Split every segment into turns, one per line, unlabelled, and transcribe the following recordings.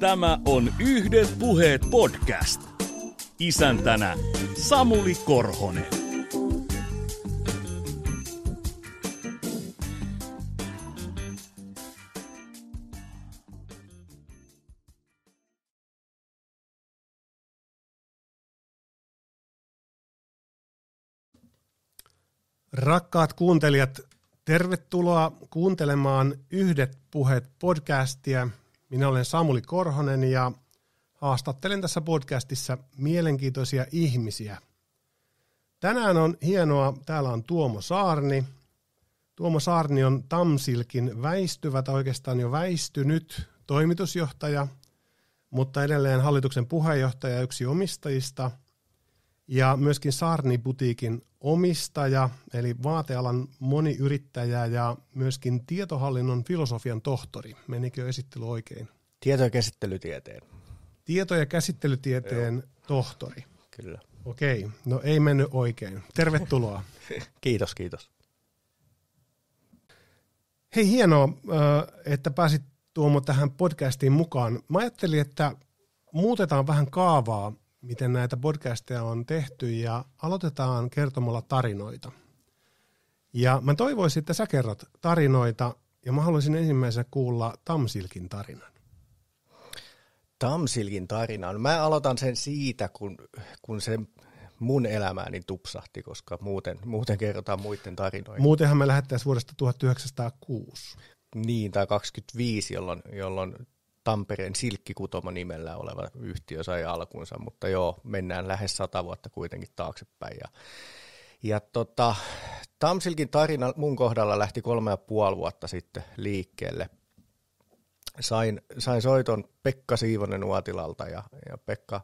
Tämä on Yhdet puheet podcast. Isäntänä Samuli Korhonen.
Rakkaat kuuntelijat, tervetuloa kuuntelemaan Yhdet puheet podcastia. Minä olen Samuli Korhonen ja haastattelen tässä podcastissa mielenkiintoisia ihmisiä. Tänään on hienoa, täällä on Tuomo Saarni. Tuomo Saarni on Tamsilkin väistyvä tai oikeastaan jo väistynyt toimitusjohtaja, mutta edelleen hallituksen puheenjohtaja ja yksi omistajista – ja myöskin Saarni-butiikin omistaja, eli vaatealan moniyrittäjä ja myöskin tietohallinnon filosofian tohtori. Menikö esittely oikein?
Tieto- ja käsittelytieteen.
Tieto- ja käsittelytieteen Joo. tohtori.
Kyllä.
Okei, no ei mennyt oikein. Tervetuloa.
kiitos, kiitos.
Hei, hienoa, että pääsit Tuomo tähän podcastiin mukaan. Mä ajattelin, että muutetaan vähän kaavaa miten näitä podcasteja on tehty ja aloitetaan kertomalla tarinoita. Ja mä toivoisin, että sä kerrot tarinoita ja mä haluaisin ensimmäisenä kuulla Tamsilkin tarinan.
Tamsilkin tarinan. Mä aloitan sen siitä, kun, kun se mun elämääni tupsahti, koska muuten, muuten kerrotaan muiden tarinoita.
Muutenhan me lähettäisiin vuodesta 1906.
Niin, tai 25, jolloin, jolloin Tampereen Silkkikutomo nimellä oleva yhtiö sai alkunsa, mutta joo, mennään lähes sata vuotta kuitenkin taaksepäin. Ja, ja tota, Tamsilkin tarina mun kohdalla lähti kolme ja puoli vuotta sitten liikkeelle. Sain, sain soiton Pekka Siivonen Uotilalta ja, ja Pekka,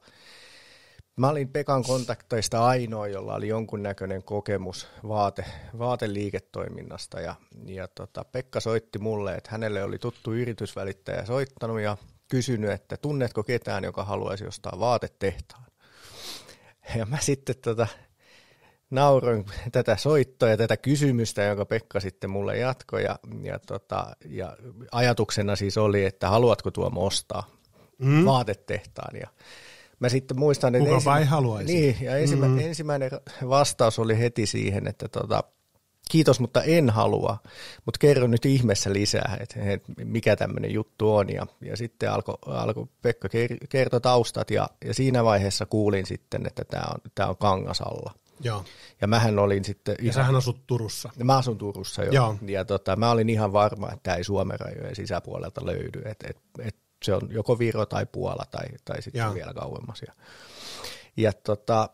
Mä olin Pekan kontakteista ainoa, jolla oli jonkunnäköinen kokemus vaate, vaateliiketoiminnasta ja, ja tota, Pekka soitti mulle, että hänelle oli tuttu yritysvälittäjä soittanut ja kysynyt, että tunnetko ketään, joka haluaisi ostaa vaatetehtaan. Ja mä sitten tota, nauroin tätä soittoa ja tätä kysymystä, jonka Pekka sitten mulle jatkoi ja, ja, tota, ja ajatuksena siis oli, että haluatko tuo ostaa mm. vaatetehtaan ja mä sitten muistan,
että... Kuka vai haluaisi?
Niin, ja ensimmä, mm. ensimmäinen vastaus oli heti siihen, että tota, kiitos, mutta en halua, mutta kerro nyt ihmeessä lisää, että, että mikä tämmöinen juttu on. Ja, ja sitten alkoi alko Pekka kertoa taustat ja, ja siinä vaiheessa kuulin sitten, että tämä on, tämä on Kangasalla.
Joo.
Ja mähän olin sitten...
Ja ihan, sähän asut Turussa.
Mä asun Turussa, jo. joo. Ja tota, mä olin ihan varma, että tämä ei Suomen rajojen sisäpuolelta löydy. Että et, et se on joko Viro tai Puola tai, tai sitten vielä kauemmas. Ja, ja tota,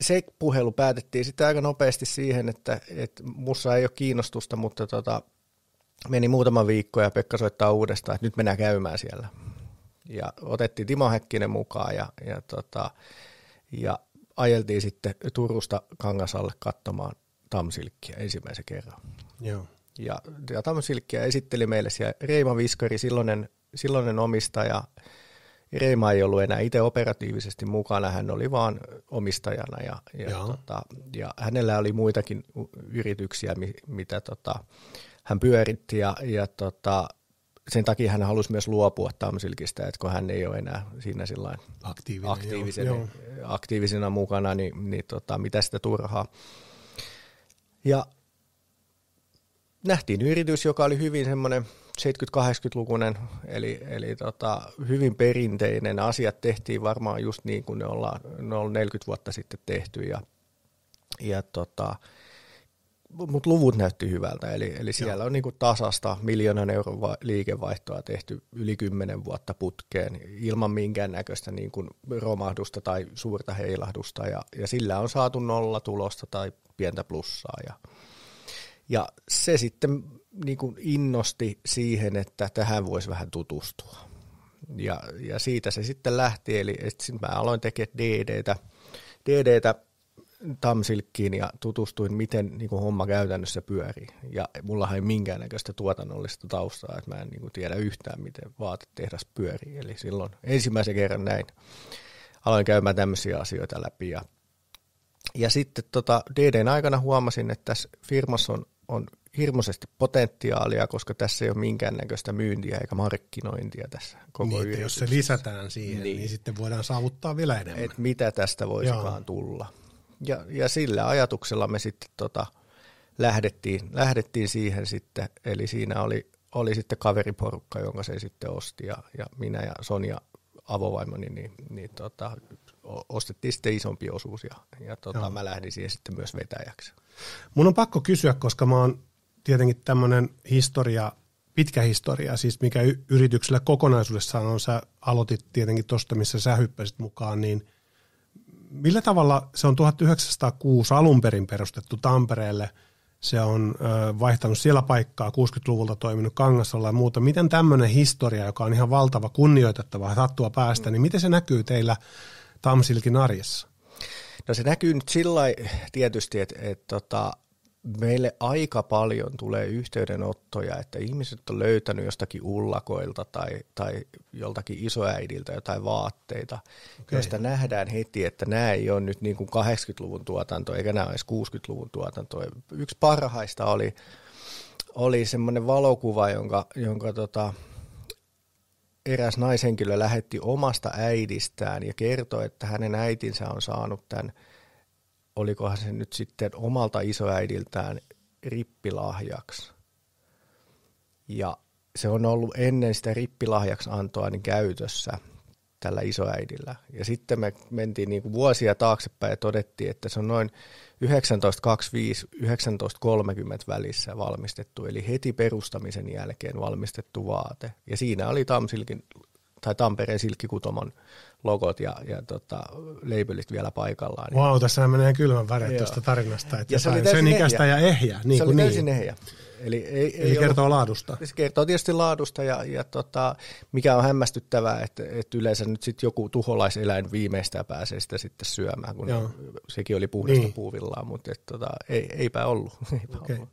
se puhelu päätettiin sitten aika nopeasti siihen, että, että mussa ei ole kiinnostusta, mutta tota, meni muutama viikko ja Pekka soittaa uudestaan, että nyt mennään käymään siellä. Ja otettiin Timo Häkkinen mukaan ja, ja, tota, ja ajeltiin sitten Turusta Kangasalle katsomaan Tamsilkkiä ensimmäisen kerran.
Joo.
Ja, ja Tamsilkkiä esitteli meille siellä Reima Viskari, silloinen silloinen omistaja Reima ei ollut enää itse operatiivisesti mukana, hän oli vaan omistajana ja, ja, tota, ja hänellä oli muitakin yrityksiä, mitä tota, hän pyöritti ja, ja tota, sen takia hän halusi myös luopua Tamsilkistä, että kun hän ei ole enää siinä
Aktiivinen,
aktiivisen, joo, aktiivisena mukana, niin, niin tota, mitä sitä turhaa. Ja nähtiin yritys, joka oli hyvin semmoinen 70-80-lukuinen, eli, eli tota, hyvin perinteinen. Asiat tehtiin varmaan just niin kuin ne ollaan, ne on 40 vuotta sitten tehty, ja, ja tota, mutta luvut näytti hyvältä, eli, eli siellä Joo. on niin kuin tasasta miljoonan euron va- liikevaihtoa tehty yli 10 vuotta putkeen ilman minkäännäköistä niin kuin romahdusta tai suurta heilahdusta, ja, ja sillä on saatu nolla tulosta tai pientä plussaa, ja, ja se sitten niin kuin innosti siihen, että tähän voisi vähän tutustua. Ja, ja siitä se sitten lähti, eli sitten mä aloin tekemään DDtä, DDtä Tamsilkkiin ja tutustuin, miten niin kuin homma käytännössä pyörii. Ja mulla ei minkäännäköistä tuotannollista taustaa, että mä en niin kuin tiedä yhtään, miten vaatetehdas pyörii. Eli silloin ensimmäisen kerran näin aloin käymään tämmöisiä asioita läpi. Ja, ja sitten tota DDn aikana huomasin, että tässä firmassa on, on hirmuisesti potentiaalia, koska tässä ei ole minkäännäköistä myyntiä eikä markkinointia tässä koko
niin, Jos se lisätään siihen, niin. niin sitten voidaan saavuttaa vielä enemmän.
Et mitä tästä voisikaan Joo. tulla. Ja, ja sillä ajatuksella me sitten tota, lähdettiin, lähdettiin siihen sitten, eli siinä oli, oli sitten kaveriporukka, jonka se sitten osti, ja, ja minä ja Sonja avovaimoni, niin, niin tota, ostettiin sitten isompi osuus, ja, ja tota, mä lähdin siihen sitten myös vetäjäksi.
Mun on pakko kysyä, koska mä oon tietenkin tämmöinen historia, pitkä historia, siis mikä yrityksellä kokonaisuudessaan on, sä aloitit tietenkin tuosta, missä sä hyppäsit mukaan, niin millä tavalla se on 1906 alun perin perustettu Tampereelle, se on vaihtanut siellä paikkaa, 60-luvulta toiminut Kangasalla ja muuta. Miten tämmöinen historia, joka on ihan valtava, kunnioitettava, sattua päästä, niin miten se näkyy teillä Tamsilkin arjessa?
No se näkyy nyt sillä tietysti, että, että tota, meille aika paljon tulee yhteydenottoja, että ihmiset on löytänyt jostakin ullakoilta tai, tai joltakin isoäidiltä jotain vaatteita, okay. joista nähdään heti, että nämä ei ole nyt niin kuin 80-luvun tuotanto, eikä nämä olisi 60-luvun tuotanto. Yksi parhaista oli, oli semmoinen valokuva, jonka, jonka tota, eräs naishenkilö lähetti omasta äidistään ja kertoi, että hänen äitinsä on saanut tämän – olikohan se nyt sitten omalta isoäidiltään rippilahjaksi. Ja se on ollut ennen sitä rippilahjaksi antoa niin käytössä tällä isoäidillä. Ja sitten me mentiin niin kuin vuosia taaksepäin ja todettiin, että se on noin 1925-1930 välissä valmistettu, eli heti perustamisen jälkeen valmistettu vaate. Ja siinä oli Tamsilkin tai Tampereen silkkikutomon logot ja, ja tota, labelit vielä paikallaan.
Niin. Wow, tässä menee kylmän väreet tuosta tarinasta. Että ja se oli sen ikäistä ja ehjä. Niin
se
oli
niin. täysin
ehjä.
Eli, ei,
Eli ei kertoo ollut, laadusta.
Se kertoo tietysti laadusta ja, ja tota, mikä on hämmästyttävää, että, että yleensä nyt sitten joku tuholaiseläin viimeistään pääsee sitä sitten syömään, kun Joo. sekin oli puhdasta niin. puuvillaa, mutta et, tota, ei, eipä ollut. Eipä okay. ollut.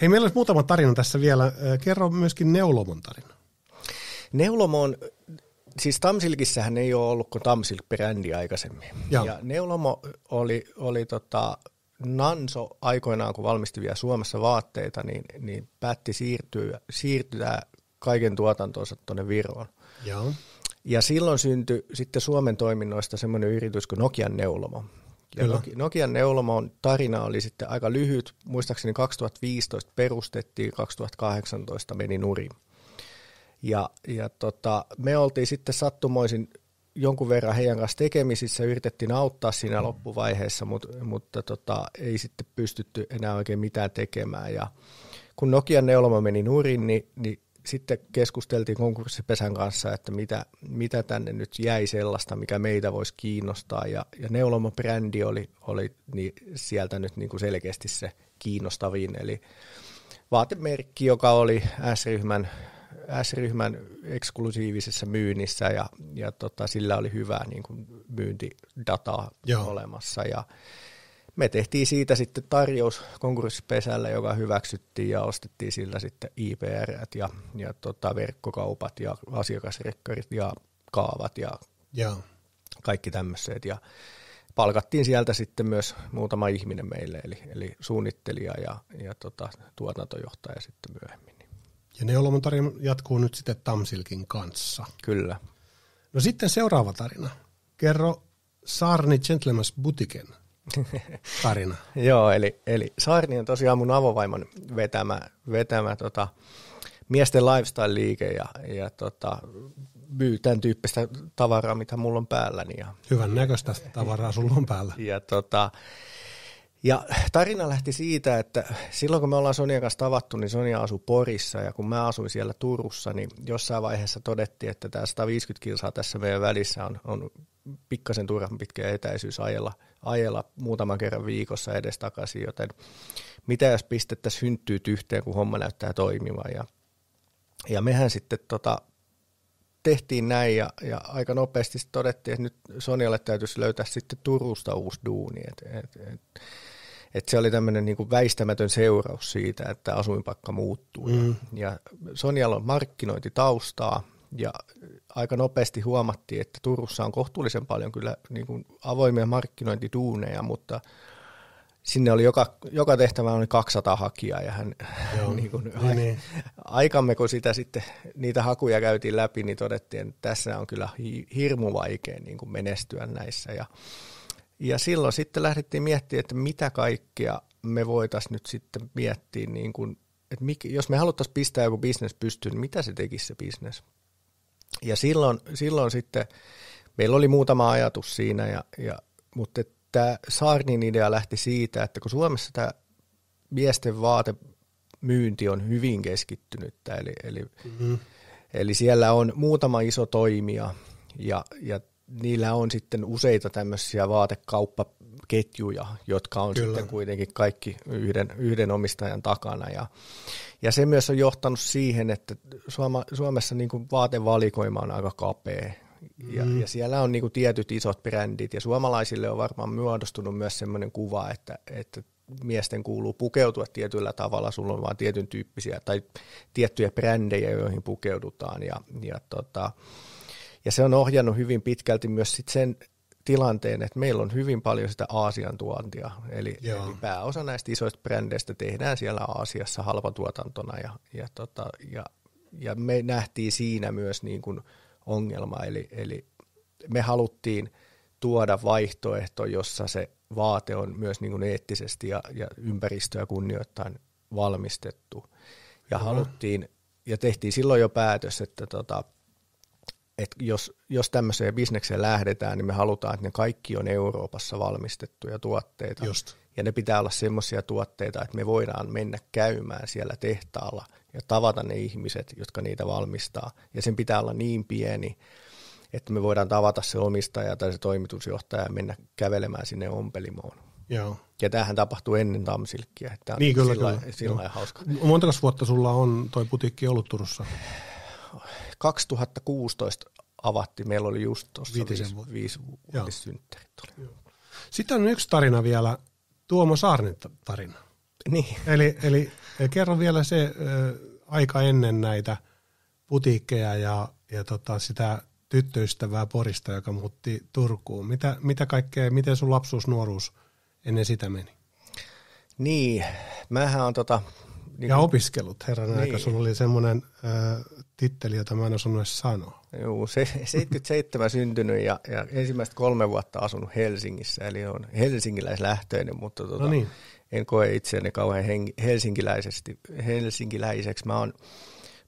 Hei, meillä olisi muutama tarina tässä vielä. Kerro myöskin Neulomon tarina.
Neulomo on siis Tamsilkissähän ei ole ollut kuin Tamsilk-brändi aikaisemmin. Ja, ja Neulomo oli, oli tota, Nanso aikoinaan, kun valmisti vielä Suomessa vaatteita, niin, niin päätti siirtyä, siirtyä kaiken tuotantonsa tuonne Viroon. Ja. Ja silloin syntyi sitten Suomen toiminnoista semmoinen yritys kuin Nokian Neulomo. Ja Kyllä. Nokian Neulomon tarina oli sitten aika lyhyt. Muistaakseni 2015 perustettiin, 2018 meni nurin. Ja, ja tota, me oltiin sitten sattumoisin jonkun verran heidän kanssa tekemisissä, yritettiin auttaa siinä loppuvaiheessa, mutta, mutta tota, ei sitten pystytty enää oikein mitään tekemään. Ja kun Nokian neuloma meni nurin, niin, niin sitten keskusteltiin konkurssipesän kanssa, että mitä, mitä tänne nyt jäi sellaista, mikä meitä voisi kiinnostaa. Ja, ja neuloma-brändi oli, oli niin sieltä nyt niin kuin selkeästi se kiinnostavin. Eli vaatemerkki, joka oli S-ryhmän S-ryhmän eksklusiivisessa myynnissä ja, ja tota, sillä oli hyvää niin kuin myyntidataa Joo. olemassa ja me tehtiin siitä sitten tarjous konkurssipesällä, joka hyväksyttiin ja ostettiin sillä sitten IPR ja, ja tota, verkkokaupat ja asiakasrekkarit ja kaavat ja Joo. kaikki tämmöiset ja palkattiin sieltä sitten myös muutama ihminen meille, eli, eli suunnittelija ja, ja tota, tuotantojohtaja sitten myöhemmin.
Ja Neulomon tarina jatkuu nyt sitten Tamsilkin kanssa.
Kyllä.
No sitten seuraava tarina. Kerro Saarni Gentleman's Butiken tarina.
Joo, eli, eli Saarni on tosiaan mun avovaimon vetämä, vetämä tota, miesten lifestyle-liike ja, ja tota, myy tämän tyyppistä tavaraa, mitä mulla on päälläni. Ja,
Hyvän näköistä tavaraa sulla on päällä.
Ja tota, ja tarina lähti siitä, että silloin kun me ollaan Sonian kanssa tavattu, niin Sonia asui Porissa ja kun mä asuin siellä Turussa, niin jossain vaiheessa todettiin, että tämä 150 kilsaa tässä meidän välissä on, on pikkasen turhan pitkä etäisyys ajella, ajella muutaman kerran viikossa edestakaisin, joten mitä jos pistettäisiin hynttyyt yhteen, kun homma näyttää toimivan. Ja, ja mehän sitten tota, tehtiin näin ja, ja aika nopeasti todettiin, että nyt Sonialle täytyisi löytää sitten Turusta uusi duuni. Et, et, et, et se oli tämmöinen niin väistämätön seuraus siitä, että asuinpaikka muuttuu. Mm. Ja Sonialla on markkinointitaustaa ja aika nopeasti huomattiin, että Turussa on kohtuullisen paljon kyllä niin kuin avoimia markkinointiduuneja, mutta sinne oli joka, joka tehtävä oli 200 hakijaa ja hän
Joo.
niin kuin,
Niin, niin.
aikamme, kun sitä sitten, niitä hakuja käytiin läpi, niin todettiin, että tässä on kyllä hi- hirmu vaikea niin kuin menestyä näissä. Ja, ja silloin sitten lähdettiin miettimään, että mitä kaikkea me voitaisiin nyt sitten miettiä, niin kuin, että mik, jos me haluttaisiin pistää joku bisnes pystyyn, niin mitä se tekisi se bisnes? Ja silloin, silloin sitten meillä oli muutama ajatus siinä, ja, ja, mutta tämä Saarnin idea lähti siitä, että kun Suomessa tämä miesten vaatemyynti on hyvin keskittynyttä, eli, eli, mm-hmm. eli siellä on muutama iso toimija, ja, ja niillä on sitten useita tämmöisiä vaatekauppaketjuja, jotka on
Kyllä.
sitten kuitenkin kaikki yhden, yhden omistajan takana. Ja, ja se myös on johtanut siihen, että Suoma, Suomessa niin kuin vaatevalikoima on aika kapea. Ja, mm. ja siellä on niin kuin tietyt isot brändit, ja suomalaisille on varmaan muodostunut myös sellainen kuva, että, että miesten kuuluu pukeutua tietyllä tavalla, sulla on vain tietyn tyyppisiä tai tiettyjä brändejä, joihin pukeudutaan. Ja, ja, tota, ja se on ohjannut hyvin pitkälti myös sit sen tilanteen, että meillä on hyvin paljon sitä Aasian tuontia. Eli,
Joo.
eli pääosa näistä isoista brändeistä tehdään siellä Aasiassa halpatuotantona ja, ja, tota, ja, ja me nähtiin siinä myös niin kuin ongelma, eli, eli me haluttiin tuoda vaihtoehto, jossa se vaate on myös niin kuin eettisesti ja, ja ympäristöä kunnioittain valmistettu. Ja haluttiin, ja tehtiin silloin jo päätös, että tota, että jos, jos tämmöiseen bisnekseen lähdetään, niin me halutaan, että ne kaikki on Euroopassa valmistettuja tuotteita.
Just.
Ja ne pitää olla semmoisia tuotteita, että me voidaan mennä käymään siellä tehtaalla ja tavata ne ihmiset, jotka niitä valmistaa. Ja sen pitää olla niin pieni, että me voidaan tavata se omistaja tai se toimitusjohtaja ja mennä kävelemään sinne ompelimoon.
Joo.
Ja tämähän tapahtuu ennen Tamsilkkiä, että
Niin, kyllä,
sillä,
kyllä.
sillä
Joo.
hauska.
Montako vuotta sulla on toi putiikki ollut Turussa?
2016 avattiin, meillä oli just tuossa viisi,
vuotta.
viisi vuotissynttärit.
Sitten on yksi tarina vielä, Tuomo Saarnin ta- tarina.
Niin,
Eli, eli kerro vielä se ö, aika ennen näitä putiikkeja ja, ja tota, sitä tyttöystävää Porista, joka muutti Turkuun. Mitä, mitä kaikkea, miten sun lapsuus, nuoruus ennen sitä meni?
niin. mähän on tota, niin
Ja opiskelut, herran
Niin.
aika. Sulla oli semmoinen ö, titteli, jota mä en osannut edes sanoa.
Se, 77 syntynyt ja, ja ensimmäistä kolme vuotta asunut Helsingissä, eli on helsinkiläislähtöinen, mutta tota,
No niin.
En koe itseäni kauhean helsinkiläisesti, helsinkiläiseksi. Mä oon,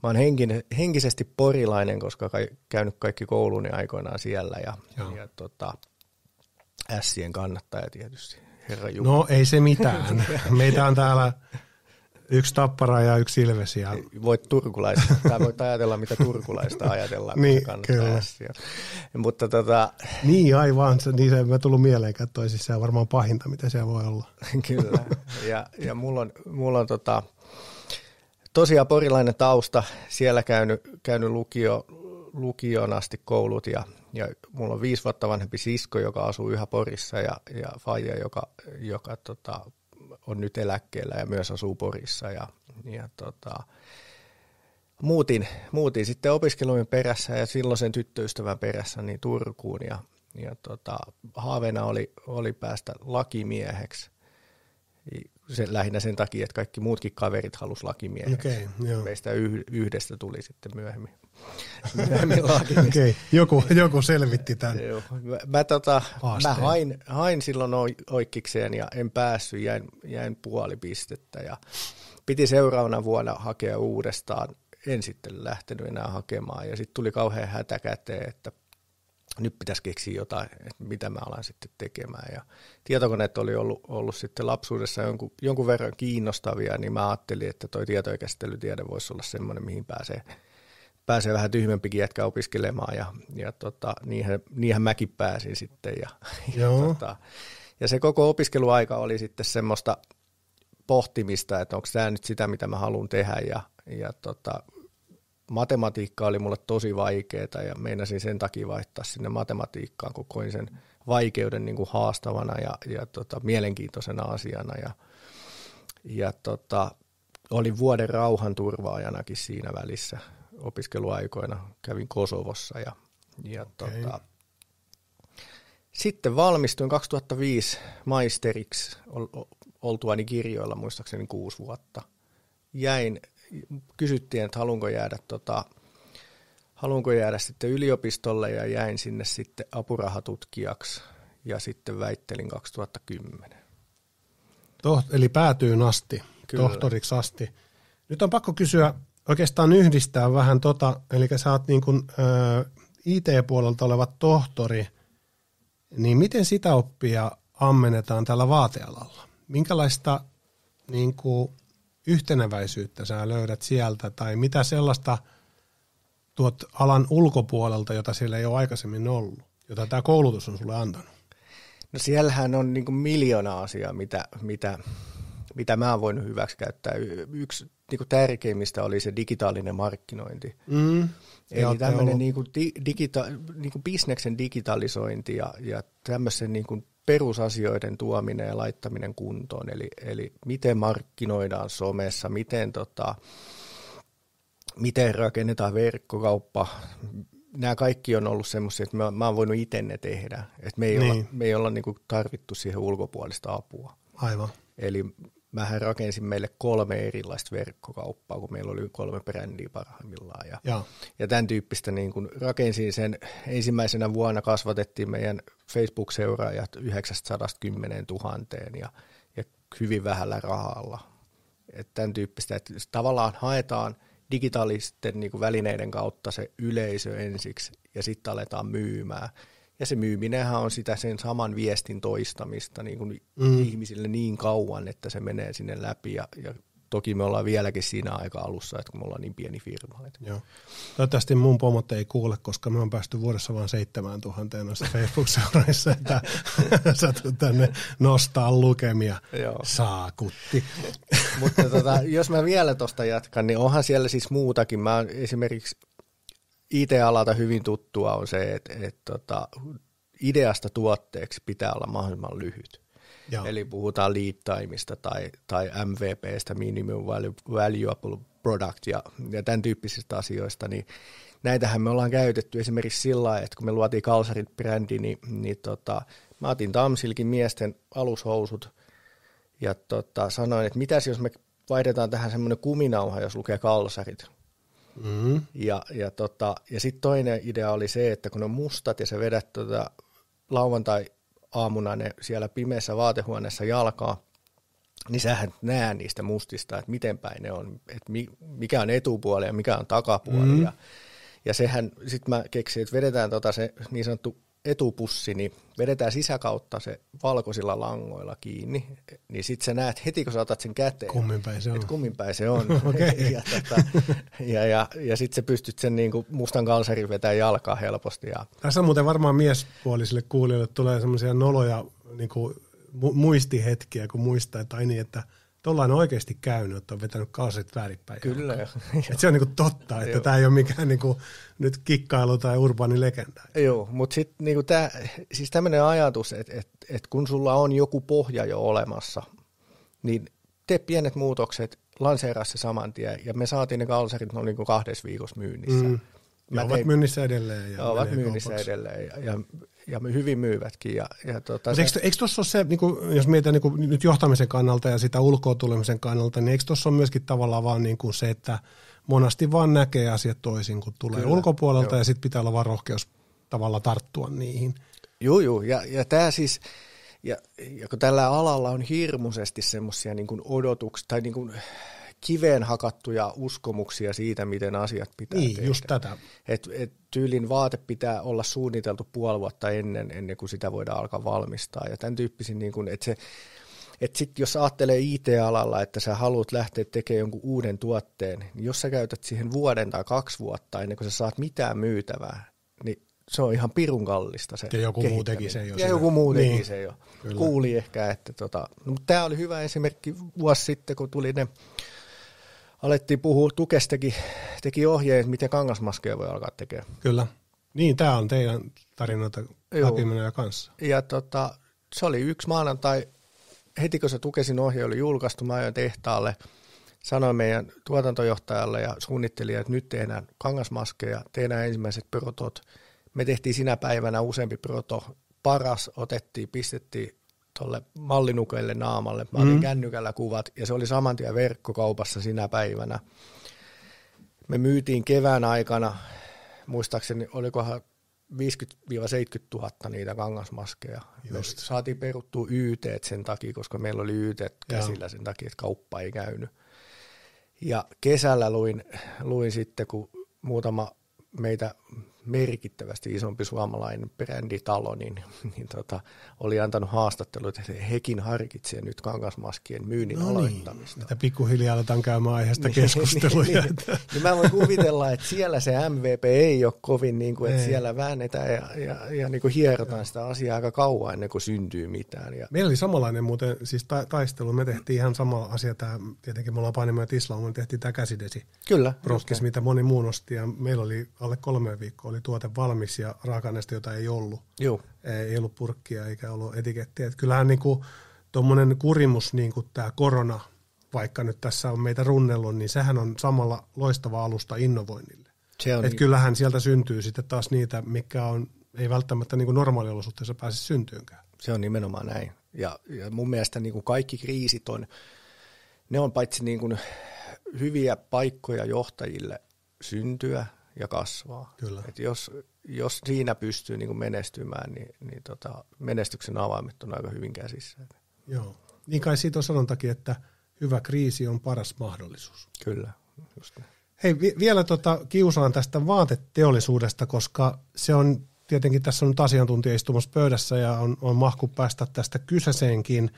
mä oon henkin, henkisesti porilainen, koska kai, käynyt kaikki kouluni aikoinaan siellä ja,
Joo.
ja tota, ässien kannattaja tietysti, herra Jumala.
No ei se mitään. Meitä on täällä yksi tappara ja yksi ilves. Ja,
voit turkulaista, tai voit ajatella, mitä turkulaista ajatellaan,
Niin,
se
kyllä.
Mutta tota,
niin aivan, se, niin se ei tullut mieleenkään toisissa. Se on varmaan pahinta, mitä siellä voi olla.
Kyllä, ja, ja mulla on, mulla on tota, tosiaan porilainen tausta, siellä käynyt, käynyt lukio, lukioon asti koulut ja, ja mulla on viisi vuotta vanhempi sisko, joka asuu yhä Porissa ja, ja faija, joka, joka tota, on nyt eläkkeellä ja myös asuu Porissa ja, ja tota, muutin, muutin sitten opiskelujen perässä ja silloisen tyttöystävän perässä niin Turkuun ja, ja tota, haaveena oli, oli päästä lakimieheksi. Se, lähinnä sen takia, että kaikki muutkin kaverit halusi lakimieheksi.
Okei, joo.
Meistä yh, yhdestä tuli sitten myöhemmin, myöhemmin lakimies.
Okei, joku, joku selvitti tämän.
Joo. Mä, mä, tota, mä hain, hain silloin oi- oikkikseen ja en päässyt, jäin, jäin puoli pistettä ja piti seuraavana vuonna hakea uudestaan. En sitten lähtenyt enää hakemaan ja sitten tuli kauhean hätä käteen, että nyt pitäisi keksiä jotain, että mitä mä alan sitten tekemään. Ja tietokoneet oli ollut, ollut sitten lapsuudessa jonkun, jonkun verran kiinnostavia, niin mä ajattelin, että toi tietojenkäsittelytiede voisi olla semmoinen, mihin pääsee, pääsee vähän tyhmempikin jätkä opiskelemaan ja, ja tota, niinhän, niinhän mäkin pääsin sitten. Ja, ja,
Joo.
tota, ja se koko opiskeluaika oli sitten semmoista pohtimista, että onko tämä nyt sitä, mitä mä haluan tehdä ja, ja tota, matematiikka oli mulle tosi vaikeaa ja meinasin sen takia vaihtaa sinne matematiikkaan, kun koin sen vaikeuden niin kuin haastavana ja, ja tota, mielenkiintoisena asiana ja, ja tota, olin vuoden rauhanturvaajanakin siinä välissä opiskeluaikoina, kävin Kosovossa ja, ja
Okei.
tota, sitten valmistuin 2005 maisteriksi, oltuani kirjoilla muistaakseni kuusi vuotta. Jäin, kysyttiin, että haluanko jäädä, tota, haluanko jäädä sitten yliopistolle ja jäin sinne sitten apurahatutkijaksi ja sitten väittelin 2010.
Toht, eli päätyyn asti, Kyllä. tohtoriksi asti. Nyt on pakko kysyä, oikeastaan yhdistää vähän tota, eli sä oot niin kuin, ö, IT-puolelta oleva tohtori, niin miten sitä oppia ammennetaan tällä vaatealalla? Minkälaista niin kuin, yhteneväisyyttä sä löydät sieltä, tai mitä sellaista tuot alan ulkopuolelta, jota siellä ei ole aikaisemmin ollut, jota tämä koulutus on sulle antanut?
No siellähän on niin miljoona asiaa, mitä, mitä, mitä mä oon voinut hyväksi käyttää. Yksi niin tärkeimmistä oli se digitaalinen markkinointi. Mm. Eli tämmöinen niin kuin di, digita- niin kuin bisneksen digitalisointi ja, ja tämmöisen niin kuin perusasioiden tuominen ja laittaminen kuntoon. Eli, eli miten markkinoidaan somessa, miten, tota, miten rakennetaan verkkokauppa, nämä kaikki on ollut semmoisia, että mä, mä oon voinut itse ne tehdä. Että me ei niin. olla, me ei olla niinku tarvittu siihen ulkopuolista apua.
Aivan.
Eli mähän rakensin meille kolme erilaista verkkokauppaa, kun meillä oli kolme brändiä parhaimmillaan. Ja, ja. ja tämän tyyppistä niin kun rakensin sen, ensimmäisenä vuonna kasvatettiin meidän Facebook-seuraajat 910 000 ja, ja hyvin vähällä rahalla. Että tämän tyyppistä, että tavallaan haetaan – digitaalisten niin kuin välineiden kautta se yleisö ensiksi ja sitten aletaan myymään. Ja se myyminenhän on sitä sen saman viestin toistamista niin kuin mm. ihmisille niin kauan, että se menee sinne läpi ja, ja Toki me ollaan vieläkin siinä aika alussa, että kun me ollaan niin pieni firma. Että.
Joo. Toivottavasti mun pomot ei kuule, koska me on päästy vuodessa vain 7000 noissa Facebook-seuraissa, että sä tänne nostaa lukemia. Joo. Saakutti.
Mutta tota, jos mä vielä tuosta jatkan, niin onhan siellä siis muutakin. Mä esimerkiksi IT-alalta hyvin tuttua on se, että, että tota, ideasta tuotteeksi pitää olla mahdollisimman lyhyt. Joo. Eli puhutaan lead timeista tai, tai MVPstä, minimum valuable product ja, ja tämän tyyppisistä asioista, niin näitähän me ollaan käytetty esimerkiksi sillä että kun me luotiin Kalsarit-brändi, niin, niin tota, mä otin Tamsilkin miesten alushousut ja tota, sanoin, että mitäs jos me vaihdetaan tähän semmoinen kuminauha, jos lukee Kalsarit. Mm-hmm. Ja, ja, tota, ja sitten toinen idea oli se, että kun on mustat ja sä vedät tota lauantai aamuna ne siellä pimeässä vaatehuoneessa jalkaa, niin sähän näe niistä mustista, että miten päin ne on, että mikä on etupuoli ja mikä on takapuoli. Mm. Ja, ja sehän, sitten mä keksin, että vedetään tota se niin sanottu etupussi, niin vedetään sisäkautta se valkoisilla langoilla kiinni, niin sitten sä näet heti, kun sä otat sen käteen,
kummin päin se on.
kummin päin se on. okay. ja, tota, ja, ja, ja sitten sä pystyt sen niin kuin mustan kalsarin vetämään jalkaa helposti. Ja...
Tässä muuten varmaan miespuolisille kuulijoille tulee semmoisia noloja niin kuin muistihetkiä, kun muistaa, että ai niin, että – Tuolla on oikeasti käynyt, että on vetänyt kalsarit väärinpäin.
Kyllä.
Et se on niinku totta, että tämä ei ole mikään niinku nyt kikkailu tai urbaani legenda.
Joo, mutta sitten niinku siis tämmöinen ajatus, että et, et kun sulla on joku pohja jo olemassa, niin tee pienet muutokset, lanseeraa se saman tien, ja me saatiin ne kalsarit noin niinku kahdessa viikossa myynnissä. Mm.
Mä ja ovat myynnissä edelleen.
Ja ovat myynnissä kaupaksi. edelleen ja, ja, ja hyvin myyvätkin. Ja, ja
tuota, se, eikö, eikö tuossa ole se, niin kuin, jos mietitään niin kuin nyt johtamisen kannalta ja sitä ulkoa tulemisen kannalta, niin eikö tuossa ole myöskin tavallaan vaan niin kuin se, että monasti vaan näkee asiat toisin, kun tulee Kyllä, ulkopuolelta joo. ja sitten pitää olla vaan rohkeus tavalla tarttua niihin.
Joo, joo. Ja, ja tämä siis, ja, ja kun tällä alalla on hirmuisesti semmoisia niin odotuksia tai niin kuin, kiveen hakattuja uskomuksia siitä, miten asiat pitää
niin,
tehdä.
just tätä.
Et, et tyylin vaate pitää olla suunniteltu puoli vuotta ennen, ennen kuin sitä voidaan alkaa valmistaa. Ja tämän tyyppisin, niin kun, että se, et sit jos ajattelee IT-alalla, että sä haluat lähteä tekemään jonkun uuden tuotteen, niin jos sä käytät siihen vuoden tai kaksi vuotta ennen kuin sä saat mitään myytävää, niin se on ihan pirun kallista se
Ja joku muu teki sen jo.
Ja joku muu teki niin. sen jo. Kyllä. Kuuli ehkä, että tota, no, tämä oli hyvä esimerkki vuosi sitten, kun tuli ne alettiin puhua, Tukes teki, teki ohjeet, miten kangasmaskeja voi alkaa tekemään.
Kyllä. Niin, tämä on teidän tarinoita läpimenoja kanssa.
Ja tota, se oli yksi maanantai, heti kun se Tukesin ohje oli julkaistu, mä ajoin tehtaalle, sanoin meidän tuotantojohtajalle ja suunnittelijalle, että nyt tehdään kangasmaskeja, tehdään ensimmäiset protot. Me tehtiin sinä päivänä useampi proto, paras otettiin, pistettiin tuolle mallinukeille naamalle. Mä otin mm. kännykällä kuvat ja se oli saman tien verkkokaupassa sinä päivänä. Me myytiin kevään aikana, muistaakseni olikohan 50-70 000 niitä kangasmaskeja. Just. Me saatiin peruttua YT sen takia, koska meillä oli YT käsillä sen takia, että kauppa ei käynyt. Ja kesällä luin, luin sitten, kun muutama meitä merkittävästi isompi suomalainen bränditalo, niin, niin tota, oli antanut haastattelut, että hekin harkitsee nyt kangasmaskien myynnin no niin, aloittamista.
Että pikkuhiljaa aletaan käymään aiheesta niin, keskusteluja.
niin, niin, niin mä voin kuvitella, että siellä se MVP ei ole kovin, niin kuin, että ei. siellä väännetään ja, ja, ja niin kuin hierotaan sitä asiaa aika kauan ennen kuin syntyy mitään. Ja...
Meillä oli samanlainen muuten, siis ta- taistelu, me tehtiin ihan sama asia, tämä, tietenkin me ollaan painimme Tislaa, me tehtiin tämä käsidesi.
Kyllä.
Prokkis, mitä moni muun nosti, ja meillä oli alle kolme viikkoa oli tuote valmis ja raaka jota ei ollut.
Joo.
Ei ollut purkkia eikä ollut etikettiä. Et kyllähän niinku, tuommoinen kurimus, niin kuin tämä korona, vaikka nyt tässä on meitä runnellut, niin sehän on samalla loistava alusta innovoinnille. Se on Et niin. kyllähän sieltä syntyy sitten taas niitä, mikä on, ei välttämättä niin kuin normaaliolosuhteissa pääse syntyynkään.
Se on nimenomaan näin. Ja, ja mun mielestä niin kuin kaikki kriisit on, ne on paitsi niin kuin hyviä paikkoja johtajille syntyä, ja kasvaa.
Kyllä.
Et jos, jos siinä pystyy niin menestymään, niin, niin tota, menestyksen avaimet on aika hyvin käsissä.
Joo. Niin kai siitä on sanontakin, että hyvä kriisi on paras mahdollisuus.
Kyllä, just näin.
Hei, vi- vielä tota, kiusaan tästä vaateteollisuudesta, koska se on tietenkin tässä on nyt asiantuntija istumassa pöydässä ja on, on mahku päästä tästä kyseiseenkin.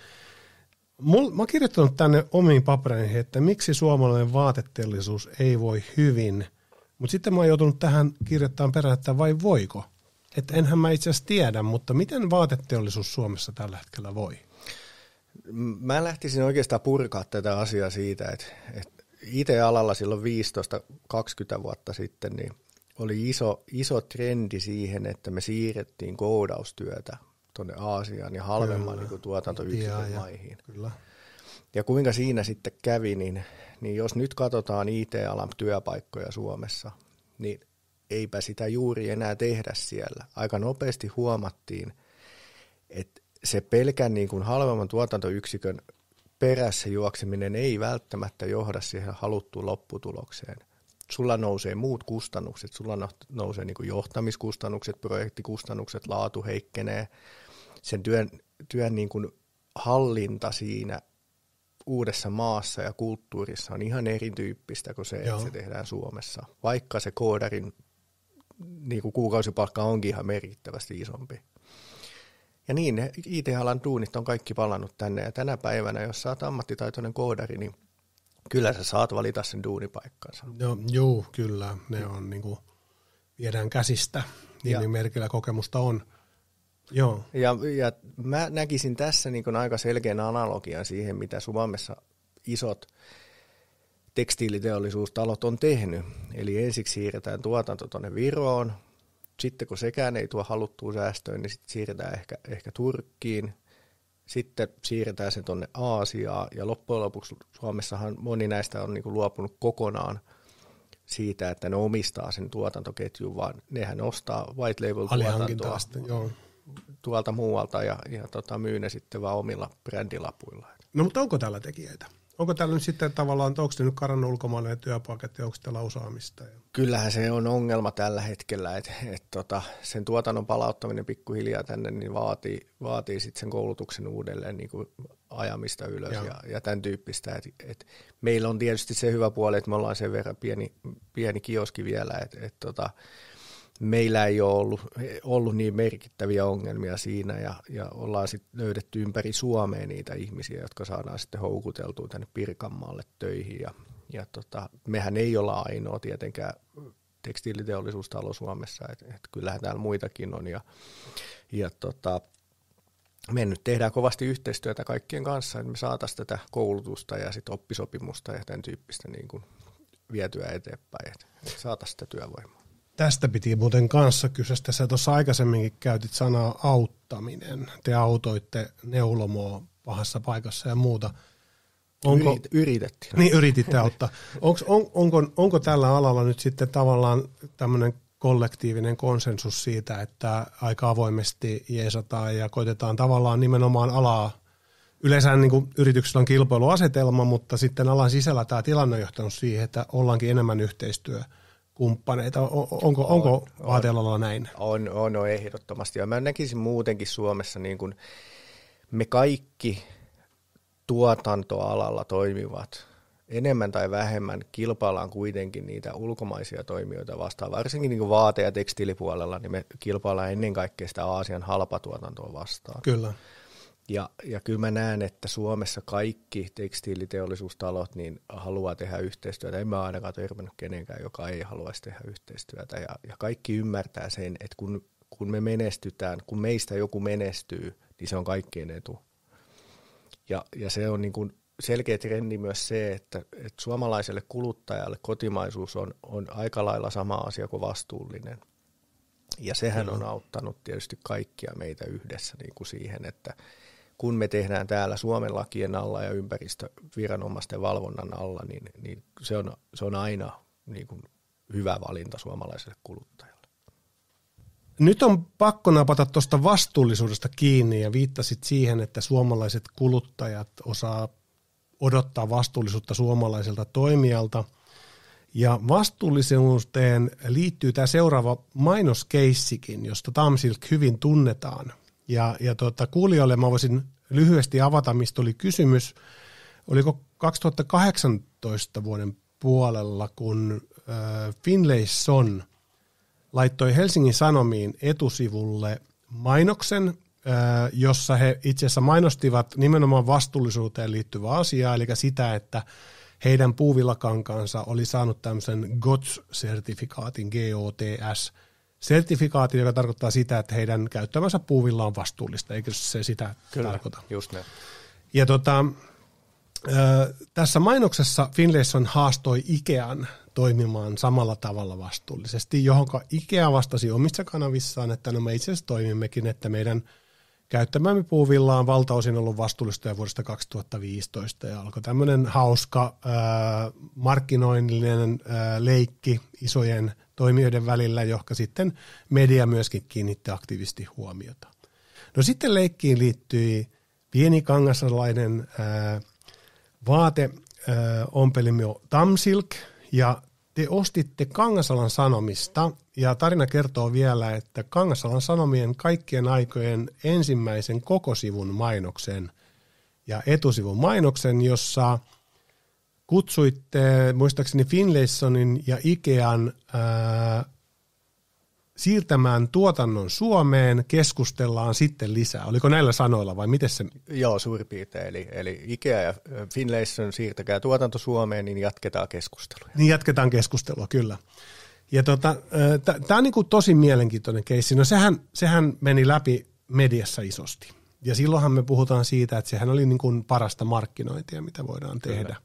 Mul, mä oon kirjoittanut tänne omiin papereihin, että miksi suomalainen vaateteollisuus ei voi hyvin – mutta sitten mä oon joutunut tähän kirjoittamaan perään, että vai voiko? Että enhän mä itse asiassa tiedä, mutta miten vaateteollisuus Suomessa tällä hetkellä voi?
Mä lähtisin oikeastaan purkaa tätä asiaa siitä, että, että IT-alalla silloin 15-20 vuotta sitten niin oli iso, iso trendi siihen, että me siirrettiin koodaustyötä tuonne Aasiaan ja halvemman niin tuotantoyksikön maihin.
Kyllä.
Ja kuinka siinä sitten kävi, niin niin jos nyt katsotaan IT-alan työpaikkoja Suomessa, niin eipä sitä juuri enää tehdä siellä. Aika nopeasti huomattiin, että se pelkän niin kuin halvemman tuotantoyksikön perässä juokseminen ei välttämättä johda siihen haluttuun lopputulokseen. Sulla nousee muut kustannukset, sulla nousee niin kuin johtamiskustannukset, projektikustannukset, laatu heikkenee, sen työn, työn niin kuin hallinta siinä uudessa maassa ja kulttuurissa on ihan erityyppistä kuin se, Joo. että se tehdään Suomessa, vaikka se koodarin niin kuin kuukausipalkka onkin ihan merkittävästi isompi. Ja niin, ne IT-alan duunit on kaikki palannut tänne, ja tänä päivänä, jos sä oot ammattitaitoinen koodari, niin kyllä sä saat valita sen duunipaikkansa.
Joo, joo kyllä, ne on niin kuin, viedään käsistä, niin, niin merkillä kokemusta on. Joo.
Ja, ja mä näkisin tässä niin kuin aika selkeän analogian siihen, mitä Suomessa isot tekstiiliteollisuustalot on tehnyt. Eli ensiksi siirretään tuotanto tuonne Viroon, sitten kun sekään ei tuo haluttua säästöön, niin sitten siirretään ehkä, ehkä Turkkiin, sitten siirretään se tuonne Aasiaan, ja loppujen lopuksi Suomessahan moni näistä on niin kuin luopunut kokonaan siitä, että ne omistaa sen tuotantoketjun, vaan nehän ostaa white label tuotantoa.
joo
tuolta muualta ja, ja tota, myy ne sitten vaan omilla brändilapuilla.
No mutta onko täällä tekijöitä? Onko täällä nyt sitten tavallaan, onko nyt karannut ulkomaille työpaikat ja onko täällä osaamista?
Kyllähän se on ongelma tällä hetkellä, että et tota, sen tuotannon palauttaminen pikkuhiljaa tänne niin vaatii, vaatii sitten sen koulutuksen uudelleen niin kuin ajamista ylös ja, ja tämän tyyppistä. Et, et meillä on tietysti se hyvä puoli, että me ollaan sen verran pieni, pieni kioski vielä, että et tota, meillä ei ole ollut, ollut niin merkittäviä ongelmia siinä ja, ja ollaan sitten löydetty ympäri Suomea niitä ihmisiä, jotka saadaan sitten houkuteltua tänne Pirkanmaalle töihin ja, ja tota, mehän ei olla ainoa tietenkään tekstiiliteollisuustalo Suomessa, että et kyllähän täällä muitakin on ja, ja tota, me nyt tehdään kovasti yhteistyötä kaikkien kanssa, että me saataisiin tätä koulutusta ja sitten oppisopimusta ja tämän tyyppistä niin kuin vietyä eteenpäin, että saataisiin sitä työvoimaa.
Tästä piti muuten kanssa kysyä. Sä tuossa aikaisemminkin käytit sanaa auttaminen. Te autoitte neulomoa pahassa paikassa ja muuta.
Onko, Yrit, yritettiin.
Niin, yrititte auttaa. Onko, on, onko, onko tällä alalla nyt sitten tavallaan tämmöinen kollektiivinen konsensus siitä, että aika avoimesti jeesataan ja koitetaan tavallaan nimenomaan alaa. Yleensä niin kuin yrityksellä on kilpailuasetelma, mutta sitten alan sisällä tämä tilanne on johtanut siihen, että ollaankin enemmän yhteistyökumppaneita. Onko, onko vaatealalla näin?
On, on, on ehdottomasti. Ja mä näkisin muutenkin Suomessa niin kuin me kaikki tuotantoalalla toimivat enemmän tai vähemmän kilpaillaan kuitenkin niitä ulkomaisia toimijoita vastaan. Varsinkin niin vaate- ja tekstiilipuolella niin me kilpaillaan ennen kaikkea sitä Aasian halpatuotantoa vastaan.
Kyllä.
Ja, ja kyllä mä näen, että Suomessa kaikki tekstiiliteollisuustalot niin haluaa tehdä yhteistyötä. En mä ainakaan törmännyt kenenkään, joka ei haluaisi tehdä yhteistyötä. Ja, ja kaikki ymmärtää sen, että kun, kun me menestytään, kun meistä joku menestyy, niin se on kaikkien etu. Ja, ja se on niin kuin selkeä trendi myös se, että, että suomalaiselle kuluttajalle kotimaisuus on, on aika lailla sama asia kuin vastuullinen. Ja sehän on auttanut tietysti kaikkia meitä yhdessä niin kuin siihen, että kun me tehdään täällä Suomen lakien alla ja ympäristöviranomaisten valvonnan alla, niin, niin se, on, se on aina niin kuin hyvä valinta suomalaiselle kuluttajalle.
Nyt on pakko napata tuosta vastuullisuudesta kiinni ja viittasit siihen, että suomalaiset kuluttajat osaa odottaa vastuullisuutta suomalaiselta toimijalta. Ja vastuullisuuteen liittyy tämä seuraava mainoskeissikin, josta Tamsilk hyvin tunnetaan. Ja, ja tuota, kuulijoille mä voisin lyhyesti avata, mistä oli kysymys. Oliko 2018 vuoden puolella, kun äh, Finlayson laittoi Helsingin Sanomiin etusivulle mainoksen, jossa he itse asiassa mainostivat nimenomaan vastuullisuuteen liittyvää asiaa, eli sitä, että heidän puuvillakankaansa oli saanut tämmöisen GOTS-sertifikaatin, GOTS, sertifikaatin, joka tarkoittaa sitä, että heidän käyttämänsä puuvilla on vastuullista, eikö se sitä Kyllä, tarkoita?
just näin.
Ja tota, tässä mainoksessa Finlayson haastoi Ikean toimimaan samalla tavalla vastuullisesti, johon Ikea vastasi omissa kanavissaan, että no me itse asiassa toimimmekin, että meidän – käyttämämme puuvilla on valtaosin ollut vastuullista jo vuodesta 2015 ja alkoi tämmöinen hauska ää, markkinoinnillinen ää, leikki isojen toimijoiden välillä, johon sitten media myöskin kiinnitti aktiivisesti huomiota. No sitten leikkiin liittyi pieni kangasalainen ää, vaate, ää, ompelimo Tamsilk ja te ostitte Kangasalan Sanomista ja tarina kertoo vielä, että Kangasalan Sanomien kaikkien aikojen ensimmäisen kokosivun mainoksen ja etusivun mainoksen, jossa kutsuitte muistaakseni Finlaysonin ja Ikean ää, siirtämään tuotannon Suomeen, keskustellaan sitten lisää. Oliko näillä sanoilla vai miten se?
Joo, suurin piirtein. Eli, eli Ikea ja Finlayson siirtäkää tuotanto Suomeen, niin jatketaan keskustelua.
Niin jatketaan keskustelua, kyllä. Ja tota, tämä on niinku tosi mielenkiintoinen keissi. No sehän, sehän meni läpi mediassa isosti. Ja silloinhan me puhutaan siitä, että sehän oli niinku parasta markkinointia, mitä voidaan tehdä. Kyllä.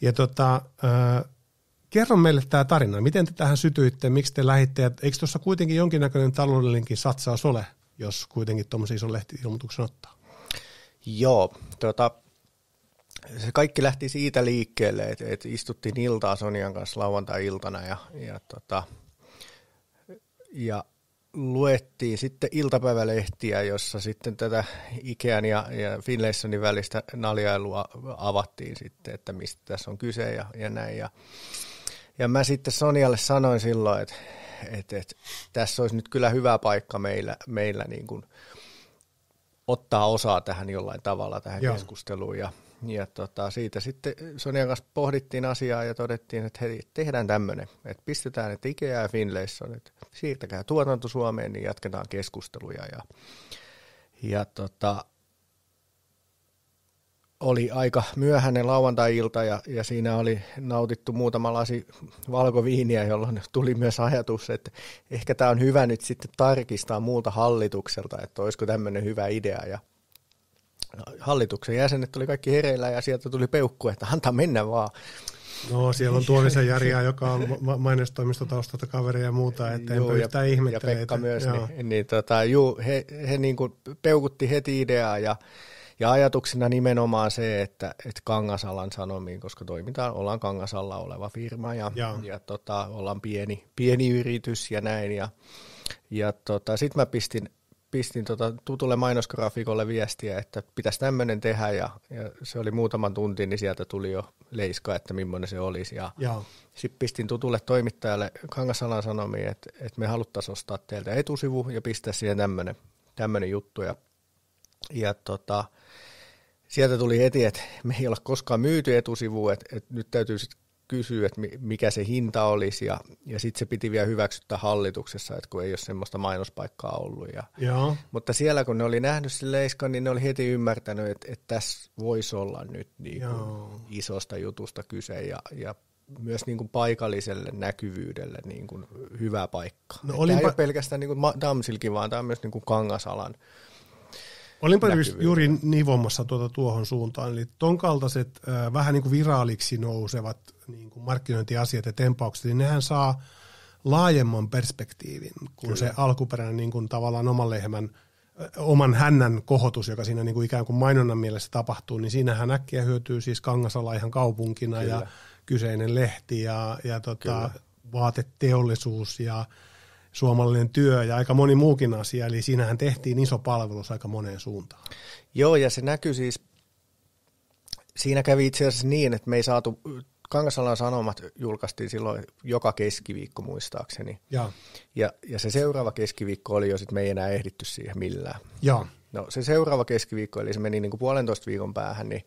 Ja tota, Kerro meille tämä tarina. Miten te tähän sytyitte? Miksi te lähditte? Eikö tuossa kuitenkin jonkinnäköinen taloudellinenkin satsaus ole, jos kuitenkin tuommoisen ison lehti-ilmoituksen ottaa?
Joo, tota, se kaikki lähti siitä liikkeelle, että, että istuttiin iltaa Sonian kanssa lauantai-iltana ja, ja, tota, ja luettiin sitten iltapäivälehtiä, jossa sitten tätä Ikean ja, ja Finlaysonin välistä naljailua avattiin sitten, että mistä tässä on kyse ja, ja näin. Ja, ja mä sitten Sonialle sanoin silloin, että, että, että tässä olisi nyt kyllä hyvä paikka meillä, meillä niin kuin ottaa osaa tähän jollain tavalla tähän Joo. keskusteluun. Ja, ja tota, siitä sitten Sonian kanssa pohdittiin asiaa ja todettiin, että hei, tehdään tämmöinen, että pistetään, että Ikea ja Finlayson, että siirtäkää tuotanto Suomeen, niin jatketaan keskusteluja. Ja, ja tota, oli aika myöhäinen lauantai-ilta ja, ja siinä oli nautittu muutama lasi valkoviiniä, jolloin tuli myös ajatus, että ehkä tämä on hyvä nyt sitten tarkistaa muulta hallitukselta, että olisiko tämmöinen hyvä idea. Ja hallituksen jäsenet oli kaikki hereillä ja sieltä tuli peukku, että antaa mennä vaan.
No siellä on Tuomisen Järjää, joka on mainostoimistotaustalta kaveria ja muuta, että enpä yhtään ihmettele.
Ja Pekka myös, niin, niin tota, juu, he, he niin kuin peukutti heti ideaa ja Ja ajatuksena nimenomaan se, että, että Kangasalan sanomiin, koska toimitaan, ollaan Kangasalla oleva firma ja, ja. ja tota, ollaan pieni, pieni yritys ja näin. Ja, ja tota, sitten mä pistin pistin tota tutulle mainosgraafikolle viestiä, että pitäisi tämmöinen tehdä ja, ja, se oli muutaman tunti, niin sieltä tuli jo leiska, että millainen se olisi. Ja sitten pistin tutulle toimittajalle Kangasalan sanomiin, että, että me haluttaisiin ostaa teiltä etusivu ja pistää siihen tämmöinen, tämmöinen juttu. Ja, ja tota, sieltä tuli heti, että me ei ole koskaan myyty etusivu, että, että nyt täytyy sitten kysyä, että mikä se hinta olisi, ja, ja sitten se piti vielä hyväksyttää hallituksessa, että kun ei ole semmoista mainospaikkaa ollut. Ja,
Joo.
Mutta siellä, kun ne oli nähnyt sen leiskan, niin ne oli heti ymmärtänyt, että, että tässä voisi olla nyt niin kuin isosta jutusta kyse, ja, ja myös niin kuin paikalliselle näkyvyydelle niin kuin hyvä paikka. No. Tämä ei ole pelkästään niin kuin Damsilkin, vaan tämä on myös niin kuin Kangasalan
Olinpa juuri nivomassa tuota tuohon suuntaan, eli ton kaltaiset äh, vähän niin kuin viraaliksi nousevat niin kuin markkinointiasiat ja tempaukset, niin nehän saa laajemman perspektiivin kuin Kyllä. se alkuperäinen niin kuin tavallaan oman lehmän, oman hännän kohotus, joka siinä niin kuin ikään kuin mainonnan mielessä tapahtuu, niin siinähän äkkiä hyötyy siis Kangasala ihan kaupunkina Kyllä. ja kyseinen lehti ja, ja tota, vaateteollisuus ja suomalainen työ ja aika moni muukin asia, eli siinähän tehtiin iso palvelus aika moneen suuntaan.
Joo, ja se näkyy siis, siinä kävi itse asiassa niin, että me ei saatu, Kangasalan Sanomat julkaistiin silloin joka keskiviikko muistaakseni.
Ja,
ja, ja se seuraava keskiviikko oli jo sitten, me ei enää ehditty siihen millään.
Ja.
No se seuraava keskiviikko, eli se meni niin kuin puolentoista viikon päähän, niin,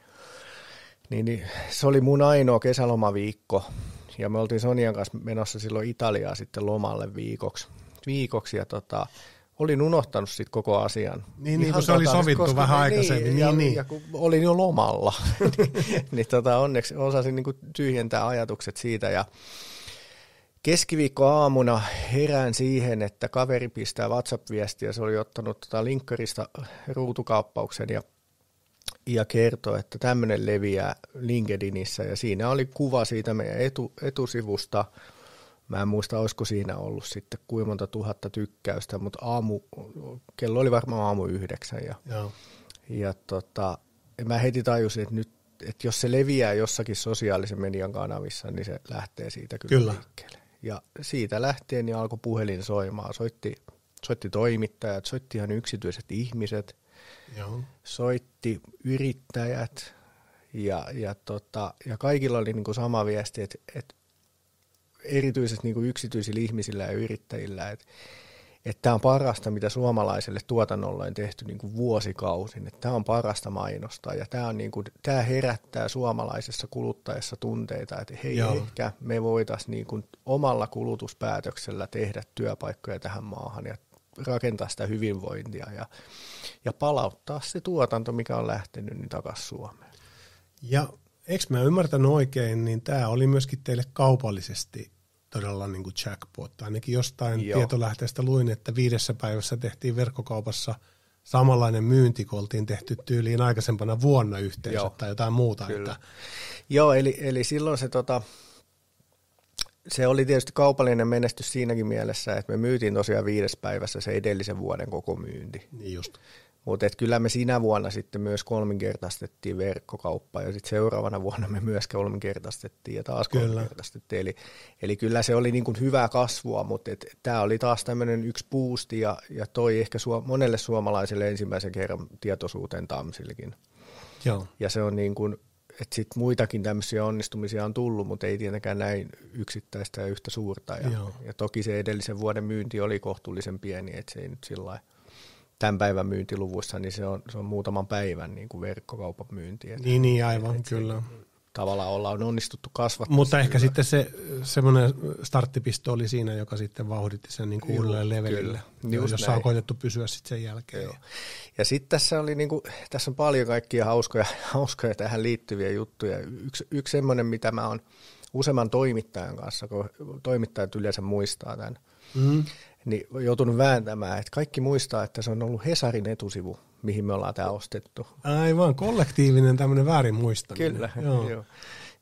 niin, niin se oli mun ainoa kesälomaviikko, ja me oltiin Sonian kanssa menossa silloin Italiaa sitten lomalle viikoksi. viikoksi ja tota, olin unohtanut sitten koko asian.
Niin, niin kuin se oli sovittu koska, vähän niin, aikaisemmin. Niin,
ja,
niin.
ja kun olin jo lomalla, niin, niin tota, onneksi osasin niin tyhjentää ajatukset siitä. Ja keskiviikko aamuna herään siihen, että kaveri pistää WhatsApp-viestiä. Se oli ottanut tota linkkarista ruutukaappauksen ja ja kertoi, että tämmöinen leviää LinkedInissä ja siinä oli kuva siitä meidän etu, etusivusta. Mä en muista, olisiko siinä ollut sitten kuinka monta tuhatta tykkäystä, mutta aamu, kello oli varmaan aamu yhdeksän. Ja,
Joo.
ja tota, mä heti tajusin, että nyt että jos se leviää jossakin sosiaalisen median kanavissa, niin se lähtee siitä kyllä, kyllä. liikkeelle. Ja siitä lähtien niin alkoi puhelin soimaan. Soitti, soitti toimittajat, soitti ihan yksityiset ihmiset –
Joo.
soitti yrittäjät ja, ja, tota, ja kaikilla oli niin kuin sama viesti, että, että erityisesti niin kuin yksityisillä ihmisillä ja yrittäjillä, että, että tämä on parasta, mitä suomalaiselle tuotannolle on tehty niin kuin vuosikausin, että tämä on parasta mainosta ja tämä, on niin kuin, tämä herättää suomalaisessa kuluttajassa tunteita, että hei, Joo. ehkä me voitaisiin niin kuin omalla kulutuspäätöksellä tehdä työpaikkoja tähän maahan ja rakentaa sitä hyvinvointia ja, ja palauttaa se tuotanto, mikä on lähtenyt, niin takaisin Suomeen.
Ja eikö mä ymmärtänyt oikein, niin tämä oli myöskin teille kaupallisesti todella niin kuin jackpot. Ainakin jostain Joo. tietolähteestä luin, että viidessä päivässä tehtiin verkkokaupassa samanlainen myynti, kun oltiin tehty tyyliin aikaisempana vuonna yhteensä Joo. tai jotain muuta. Kyllä. Että...
Joo, eli, eli silloin se tota, se oli tietysti kaupallinen menestys siinäkin mielessä, että me myytiin tosiaan viides päivässä se edellisen vuoden koko myynti.
Niin just.
Mutta kyllä me sinä vuonna sitten myös kolminkertaistettiin verkkokauppa ja sitten seuraavana vuonna me myös kolminkertaistettiin ja taas kyllä. kolminkertaistettiin. Eli, eli kyllä se oli niin kuin hyvää kasvua, mutta tämä oli taas tämmöinen yksi boosti ja, ja toi ehkä suo, monelle suomalaiselle ensimmäisen kerran tietoisuuteen Tamsillekin.
Joo.
Ja se on niin kuin että sit muitakin tämmöisiä onnistumisia on tullut, mutta ei tietenkään näin yksittäistä ja yhtä suurta. Ja, ja toki se edellisen vuoden myynti oli kohtuullisen pieni, että se ei nyt sillä tämän päivän myyntiluvuissa, niin se on, se on muutaman päivän niin kuin verkkokaupan myynti.
Niin, niin aivan, et kyllä. Se,
tavallaan ollaan onnistuttu kasvattaa.
Mutta ehkä hyvä. sitten se semmoinen starttipisto oli siinä, joka sitten vauhditti sen niin kuin uudelleen levelille, jossa näin. on koitettu pysyä sitten sen jälkeen. Joo.
Ja sitten tässä oli niin kuin, tässä on paljon kaikkia hauskoja, hauskoja tähän liittyviä juttuja. Yksi, yksi semmoinen, mitä mä oon useamman toimittajan kanssa, kun toimittajat yleensä muistaa tämän, mm. niin joutunut vääntämään, että kaikki muistaa, että se on ollut Hesarin etusivu mihin me ollaan tämä ostettu.
Aivan, kollektiivinen tämmöinen väärin muistaminen.
Kyllä, joo. joo.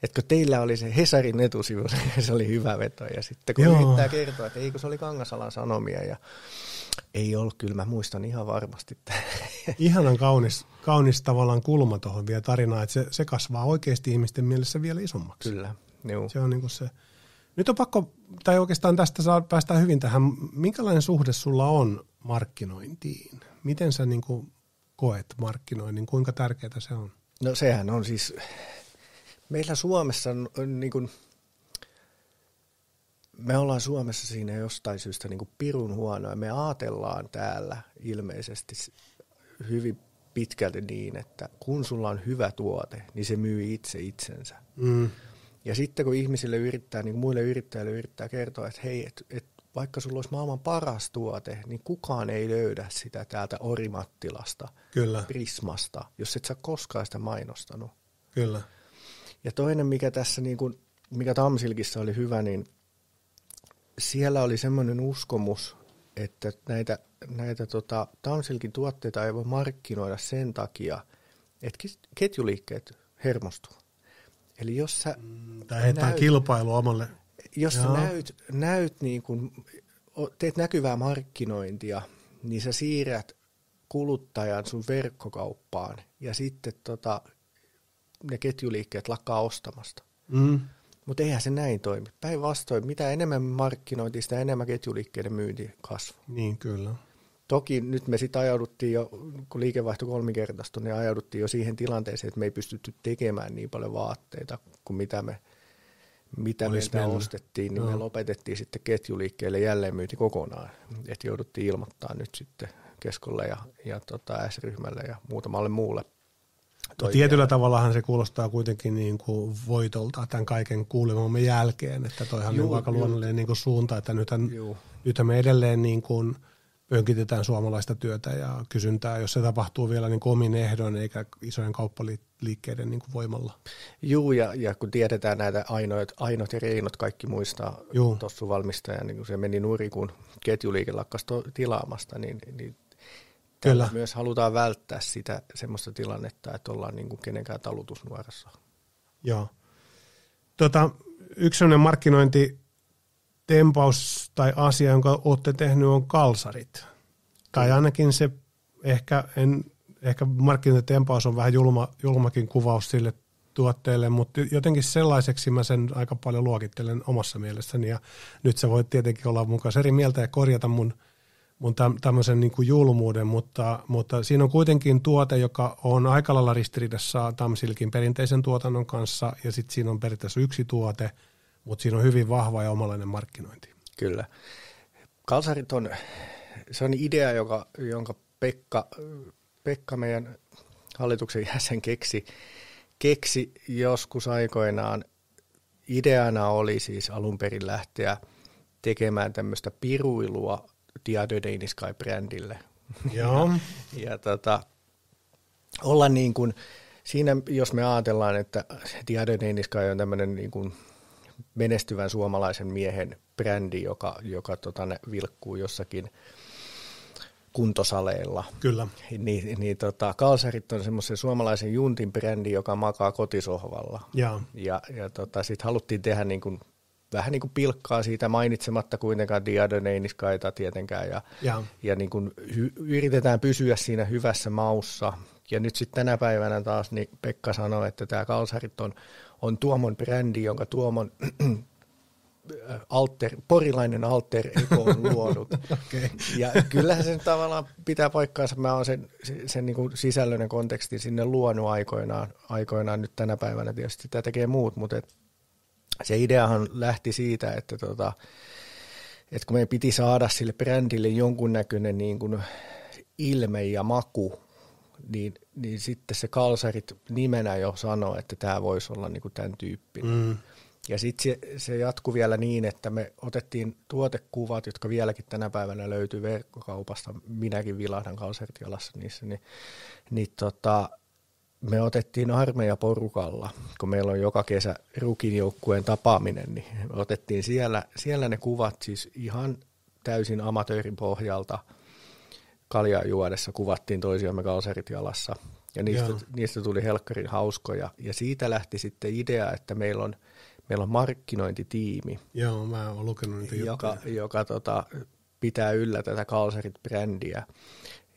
Että kun teillä oli se Hesarin etusivu, se oli hyvä veto. Ja sitten kun yrittää kertoa, että eikö se oli Kangasalan sanomia. Ja, Ei ollut, kyllä mä muistan ihan varmasti.
Ihanan kaunis, kaunis tavallaan kulma tuohon vielä tarinaan, että se, se kasvaa oikeasti ihmisten mielessä vielä isommaksi.
Kyllä, joo.
Se on niin kuin se. Nyt on pakko, tai oikeastaan tästä saa päästä hyvin tähän, minkälainen suhde sulla on markkinointiin? Miten sä niin kuin koet markkinoinnin, kuinka tärkeää se on?
No sehän on siis, meillä Suomessa on niin kuin, me ollaan Suomessa siinä jostain syystä niin kuin pirun huonoa. Me ajatellaan täällä ilmeisesti hyvin pitkälti niin, että kun sulla on hyvä tuote, niin se myy itse itsensä. Mm. Ja sitten kun ihmisille yrittää, niin kuin muille yrittäjille yrittää kertoa, että hei, et, et vaikka sulla olisi maailman paras tuote, niin kukaan ei löydä sitä täältä Orimattilasta,
Kyllä.
Prismasta, jos et sä koskaan sitä mainostanut.
Kyllä.
Ja toinen, mikä tässä, niin kuin, mikä Tamsilkissa oli hyvä, niin siellä oli semmoinen uskomus, että näitä, näitä tota, Tamsilkin tuotteita ei voi markkinoida sen takia, että ketjuliikkeet hermostuu. Eli jos sä...
Mm, tai näyt, kilpailu omalle.
Jos Joo. sä näyt, näyt niin kun, teet näkyvää markkinointia, niin sä siirrät kuluttajan sun verkkokauppaan ja sitten tota, ne ketjuliikkeet lakkaa ostamasta. Mm. Mutta eihän se näin toimi. Päinvastoin, mitä enemmän markkinointi, sitä enemmän ketjuliikkeiden myynti kasvaa.
Niin, kyllä.
Toki nyt me sitten ajauduttiin jo, kun liikevaihto kolminkertaistui, niin ajauduttiin jo siihen tilanteeseen, että me ei pystytty tekemään niin paljon vaatteita kuin mitä me mitä me meiltä ostettiin, niin no. me lopetettiin sitten ketjuliikkeelle jälleen myynti kokonaan. Että jouduttiin ilmoittaa nyt sitten Keskolle ja, ja tota S-ryhmälle ja muutamalle muulle
No, tietyllä tavallahan se kuulostaa kuitenkin niin kuin voitolta tämän kaiken kuulemamme jälkeen, että toihan juu, on aika luonnollinen niin kuin suunta, että nythän, nythän me edelleen niin kuin pönkitetään suomalaista työtä ja kysyntää, jos se tapahtuu vielä niin kuin omin ehdoin eikä isojen kauppaliikkeiden niin kuin voimalla.
Joo, ja, ja kun tiedetään näitä ainoat, ainoat ja reinot, kaikki muistaa tuossa valmistajan, niin kun se meni nuri, kun ketjuliike lakkasi tilaamasta, niin, niin Kyllä. Myös halutaan välttää sitä semmoista tilannetta, että ollaan niin kuin kenenkään talutusnuorassa.
Joo. Tota, yksi sellainen markkinointitempaus tai asia, jonka olette tehnyt, on kalsarit. Tai ainakin se ehkä, en, ehkä markkinointitempaus on vähän julma, julmakin kuvaus sille tuotteelle, mutta jotenkin sellaiseksi mä sen aika paljon luokittelen omassa mielessäni. Ja nyt sä voit tietenkin olla kanssa eri mieltä ja korjata mun – mun tämmöisen niin kuin julmuuden, mutta, mutta siinä on kuitenkin tuote, joka on aika lailla ristiriidassa Tamsilkin perinteisen tuotannon kanssa, ja sitten siinä on periaatteessa yksi tuote, mutta siinä on hyvin vahva ja omalainen markkinointi.
Kyllä. Kalsarit on, se on idea, joka, jonka Pekka, Pekka meidän hallituksen jäsen keksi, keksi joskus aikoinaan. Ideana oli siis alun perin lähteä tekemään tämmöistä piruilua Dia de Sky-brändille.
Joo.
ja tota, olla niin kuin, siinä jos me ajatellaan, että Dia de Sky on tämmöinen niin kuin menestyvän suomalaisen miehen brändi, joka, joka tota, vilkkuu jossakin kuntosaleilla.
Kyllä.
Niin, niin tota, Kalsarit on semmoisen suomalaisen juntin brändi, joka makaa kotisohvalla.
Ja,
ja, ja tota, sitten haluttiin tehdä niin kuin vähän niin kuin pilkkaa siitä mainitsematta kuitenkaan diadoneiniskaita tietenkään ja, ja. ja niin kuin hy, yritetään pysyä siinä hyvässä maussa. Ja nyt sitten tänä päivänä taas niin Pekka sanoi, että tämä Kalsarit on, on Tuomon brändi, jonka Tuomon alter, porilainen alter ego on luonut.
okay.
Ja kyllähän se tavallaan pitää paikkaansa. Mä oon sen, sen niin kuin sisällöinen konteksti sinne luonut aikoinaan, aikoinaan. Nyt tänä päivänä tietysti tämä tekee muut, mutta et se ideahan lähti siitä, että, tota, että kun meidän piti saada sille brändille jonkunnäköinen niin kuin ilme ja maku, niin, niin sitten se kalsarit nimenä jo sanoi, että tämä voisi olla niin kuin tämän tyyppinen. Mm. Ja sitten se, se jatkui vielä niin, että me otettiin tuotekuvat, jotka vieläkin tänä päivänä löytyy verkkokaupasta. Minäkin vilahdan kalsarit jalassa niissä. Niin, niin tota, me otettiin armeija porukalla, kun meillä on joka kesä rukin joukkueen tapaaminen, niin me otettiin siellä, siellä ne kuvat siis ihan täysin amatöörin pohjalta kaljaa juodessa kuvattiin toisiamme kalsarit jalassa. Ja niistä, niistä tuli helkkarin hauskoja. Ja siitä lähti sitten idea, että meillä on, meillä on markkinointitiimi.
Joo, mä oon lukenut niitä
joka, joka tota, pitää yllä tätä Kalsarit-brändiä.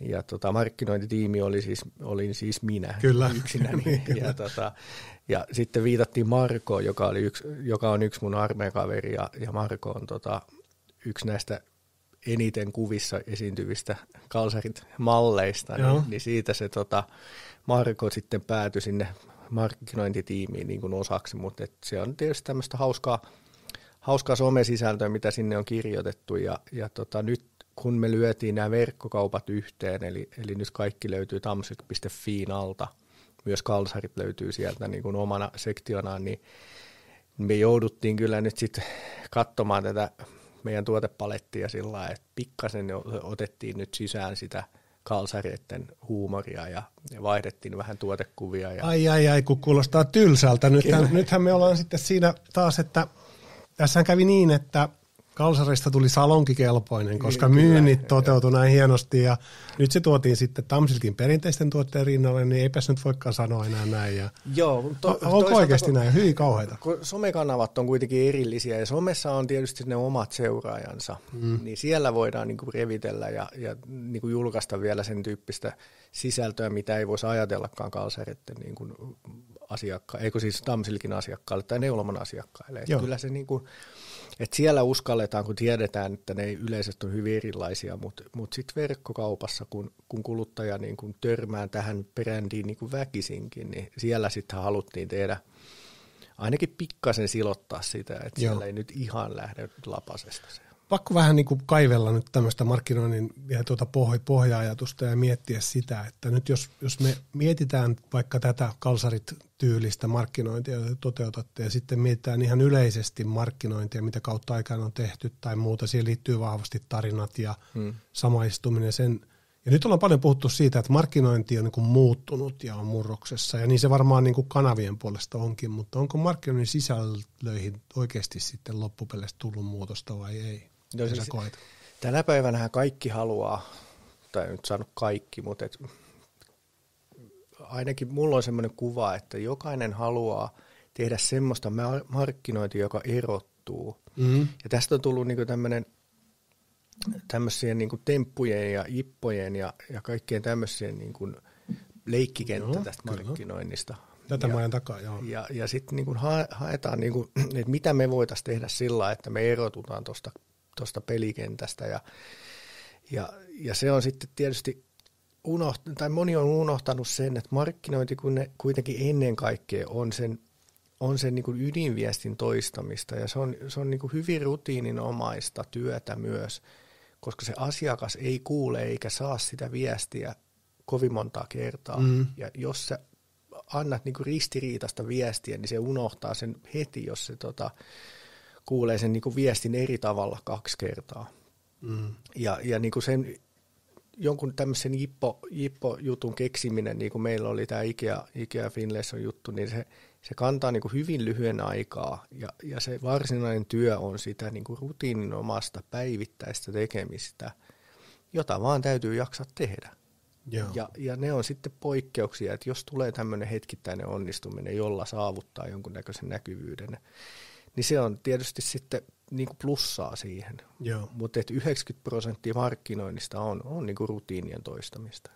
Ja tota, markkinointitiimi oli siis, olin siis minä
Kyllä.
yksinäni.
Kyllä.
ja, tota, ja sitten viitattiin Markoon, joka, oli yksi, joka on yksi mun armeekaveri, ja, ja Marko on tota, yksi näistä eniten kuvissa esiintyvistä kalsarit-malleista,
Joo.
niin, niin siitä se tota, Marko sitten päätyi sinne markkinointitiimiin niin kuin osaksi, mutta et se on tietysti tämmöistä hauskaa, hauskaa somesisältöä, mitä sinne on kirjoitettu, ja, ja tota, nyt kun me lyötiin nämä verkkokaupat yhteen, eli, eli nyt kaikki löytyy tamsik.fiin alta, myös kalsarit löytyy sieltä niin kuin omana sektionaan, niin me jouduttiin kyllä nyt sitten katsomaan tätä meidän tuotepalettia sillä lailla, että pikkasen otettiin nyt sisään sitä kalsareiden huumoria ja, ja vaihdettiin vähän tuotekuvia. Ja,
Ai ai ai, kun kuulostaa tylsältä. Nythän, nythän me ollaan sitten siinä taas, että tässä kävi niin, että kalsarista tuli salonkikelpoinen, koska
Niin, kyllä,
myynnit
joo.
toteutui näin hienosti ja nyt se tuotiin sitten Tamsilkin perinteisten tuotteiden rinnalle, niin eipäs nyt voikaan sanoa enää näin. Ja
Joo,
to, onko oikeasti
kun-
näin? Hyvin kauheita.
kun somekanavat on kuitenkin erillisiä ja somessa on tietysti ne omat seuraajansa, mm. niin siellä voidaan niinku revitellä ja, ja niinku julkaista vielä sen tyyppistä sisältöä, mitä ei voisi ajatellakaan kalsareiden niinku asiakka- eikö siis Damsilkin asiakkaille tai Neuloman asiakkaille. Et
Joo.
kyllä se niinku, että siellä uskalletaan, kun tiedetään, että ne yleiset on hyvin erilaisia, mutta mut sitten verkkokaupassa, kun, kun kuluttaja niin kun törmää tähän brändiin niin kun väkisinkin, niin siellä sitten haluttiin tehdä ainakin pikkasen silottaa sitä, että
Joo.
siellä ei nyt ihan lähde lapasesta se.
Pakko vähän niin kuin kaivella nyt tämmöistä markkinoinnin ja tuota pohja- pohja-ajatusta ja miettiä sitä, että nyt jos, jos me mietitään vaikka tätä kalsarit-tyylistä markkinointia, jota te toteutatte, ja sitten mietitään ihan yleisesti markkinointia, mitä kautta aikaan on tehty tai muuta, siihen liittyy vahvasti tarinat ja
Hmm.
samaistuminen sen. Ja nyt ollaan paljon puhuttu siitä, että markkinointi on niin kuin muuttunut ja on murroksessa, ja niin se varmaan niin kuin kanavien puolesta onkin, mutta onko markkinoinnin sisällöihin oikeasti sitten loppupeleissä tullut muutosta vai ei? Mitä
siis-
koet?
Tänä päivänä kaikki haluaa, tai nyt sano kaikki, mutta et, ainakin mulla on semmoinen kuva, että jokainen haluaa tehdä semmoista mar- markkinointia, joka erottuu.
Mm-hmm.
Ja tästä on tullut niinku tämmöinen tämmöisien niinku temppujen ja ippojen ja, ja kaikkien tämmöisien niinku leikkikenttä
Joo,
tästä
kyllä.
markkinoinnista.
Tätä
ja,
mä takaa, joo.
ja, ja sitten niinku ha, haetaan, niinku, että mitä me voitaisiin tehdä sillä että me erotutaan tuosta tosta pelikentästä. Ja, ja, ja se on sitten tietysti, unoht, tai moni on unohtanut sen, että markkinointi kun ne kuitenkin ennen kaikkea on sen, on sen niin kuin ydinviestin toistamista ja se on, se on niin kuin hyvin rutiininomaista työtä myös, koska se asiakas ei kuule eikä saa sitä viestiä kovin montaa kertaa.
Mm.
Ja jos sä annat niin kuin ristiriitaista viestiä, niin se unohtaa sen heti, jos se tota, kuulee sen niin kuin viestin eri tavalla kaksi kertaa.
Mm.
Ja, ja niin kuin sen jonkun tämmöisen Jippo, Jippo-jutun keksiminen, niin kuin meillä oli tämä Ikea, Ikea Finlayson juttu, niin se, se kantaa niin kuin hyvin lyhyen aikaa ja, ja se varsinainen työ on sitä niin kuin rutiininomasta päivittäistä tekemistä, jota vaan täytyy jaksaa tehdä.
Joo.
Ja, ja ne on sitten poikkeuksia, että jos tulee tämmöinen hetkittäinen onnistuminen, jolla saavuttaa jonkunnäköisen näkyvyyden, niin se on tietysti sitten niin kuin plussaa siihen.
Joo.
Mutta 90 prosenttia markkinoinnista on, on niin kuin rutiinien toistamista.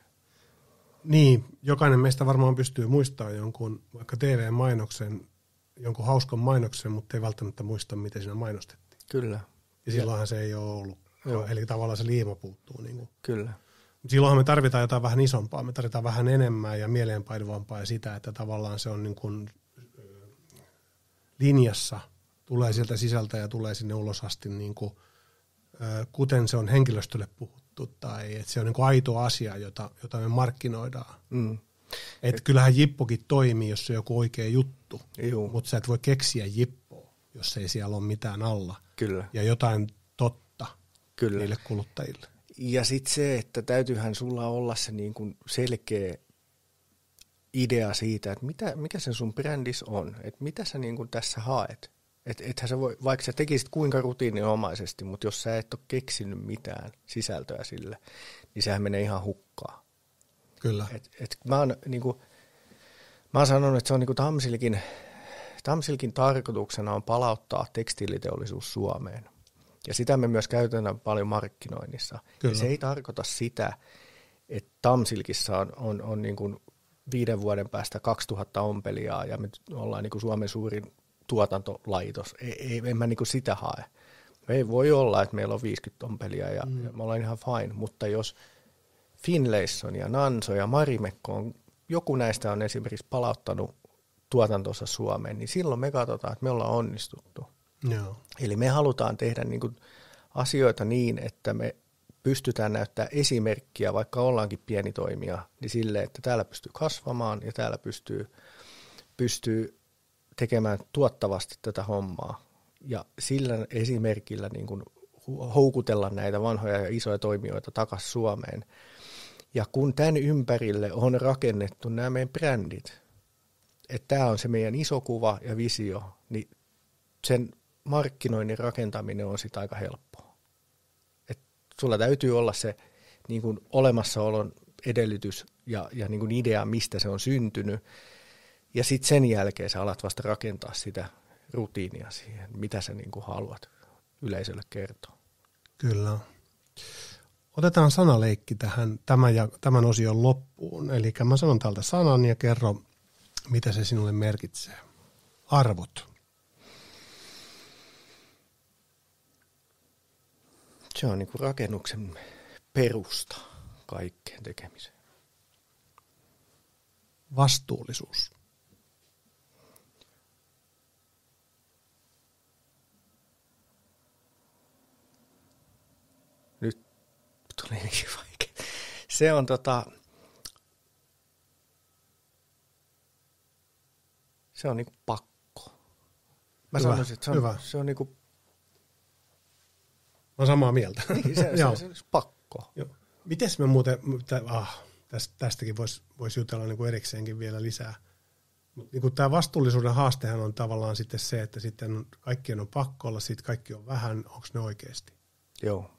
Niin, jokainen meistä varmaan pystyy muistamaan jonkun vaikka TV-mainoksen, jonkun hauskan mainoksen, mutta ei välttämättä muista, miten siinä mainostettiin.
Kyllä,
Ja silloinhan se ei ole ollut.
Joo.
Eli tavallaan se liima puuttuu. Niin kuin.
kyllä.
Mut silloinhan me tarvitaan jotain vähän isompaa, me tarvitaan vähän enemmän ja mieleenpainuvampaa ja sitä, että tavallaan se on niin kuin linjassa, tulee sieltä sisältä ja tulee sinne ulos asti, niin kuin, kuten se on henkilöstölle puhuttu, tai että se on niin kuin aito asia, jota, jota me markkinoidaan.
Mm.
Et kyllähän Jippokin toimii, jos se on joku oikea juttu,
Juu,
mutta sä et voi keksiä Jippoa, jos ei siellä ole mitään alla
kyllä,
ja jotain totta
kyllä.
niille kuluttajille.
Ja sitten se, että täytyyhän sulla olla se niin kuin selkeä idea siitä, että mitä, mikä se sun brändis on, että mitä sä niin kuin tässä haet. Et, ethän sä voi, vaikka sä tekisit kuinka rutiininomaisesti, mutta jos sä et ole keksinyt mitään sisältöä sille, niin sehän menee ihan hukkaan.
Kyllä.
Et, et mä, oon, niinku, mä oon sanonut, että se on niinku Tamsilkin, Tamsilkin tarkoituksena on palauttaa tekstiiliteollisuus Suomeen. Ja sitä me myös käytetään paljon markkinoinnissa.
Kyllä.
Ja se ei tarkoita sitä, että Tamsilkissa on, on, on niin kuin viiden vuoden päästä 2000 ompelijaa ja me ollaan niin kuin Suomen suurin tuotantolaitos. Ei, ei, en mä niin sitä hae. Me ei voi olla, että meillä on 50 ompelijaa ja, mm. ja me ollaan ihan fine, mutta jos Finlayson ja Nanso ja Marimekko on, joku näistä on esimerkiksi palauttanut tuotantonsa Suomeen, niin silloin me katsotaan, että me ollaan onnistuttu.
Joo.
Eli me halutaan tehdä niin kuin asioita niin, että me pystytään näyttää esimerkkiä, vaikka ollaankin pieni toimija, niin sille, että täällä pystyy kasvamaan ja täällä pystyy, pystyy tekemään tuottavasti tätä hommaa. Ja sillä esimerkillä niin kuin houkutella näitä vanhoja ja isoja toimijoita takaisin Suomeen. Ja kun tämän ympärille on rakennettu nämä meidän brändit, että tämä on se meidän iso kuva ja visio, niin sen markkinoinnin rakentaminen on sitä aika helppoa. Et sulla täytyy olla se niin kuin olemassaolon edellytys ja, ja niin kuin idea, mistä se on syntynyt. Ja sitten sen jälkeen sä alat vasta rakentaa sitä rutiinia siihen, mitä sä niin kuin haluat yleisölle kertoa.
Kyllä. Otetaan sanaleikki tähän tämän, ja, tämän osion loppuun. Eli mä sanon täältä sanan ja kerro, mitä se sinulle merkitsee. Arvot.
Se on niin kuin rakennuksen perusta kaikkeen tekemiseen.
Vastuullisuus.
Nyt tuli niin vaikea. Se on tota, se on niinku pakko. Mä
Hyvä,
sanoisin, että se on,
hyvä.
se on niinku,
Mä oon samaa mieltä.
niin, se, se, se, se, pakko.
Joo. Mites me muuten, ah, tästä, tästäkin voisi vois jutella niin kuin erikseenkin vielä lisää. Mutta niin tämä vastuullisuuden haastehan on tavallaan sitten se, että sitten on, kaikkien on pakko olla, sitten kaikki on vähän, onko ne oikeasti?
Joo,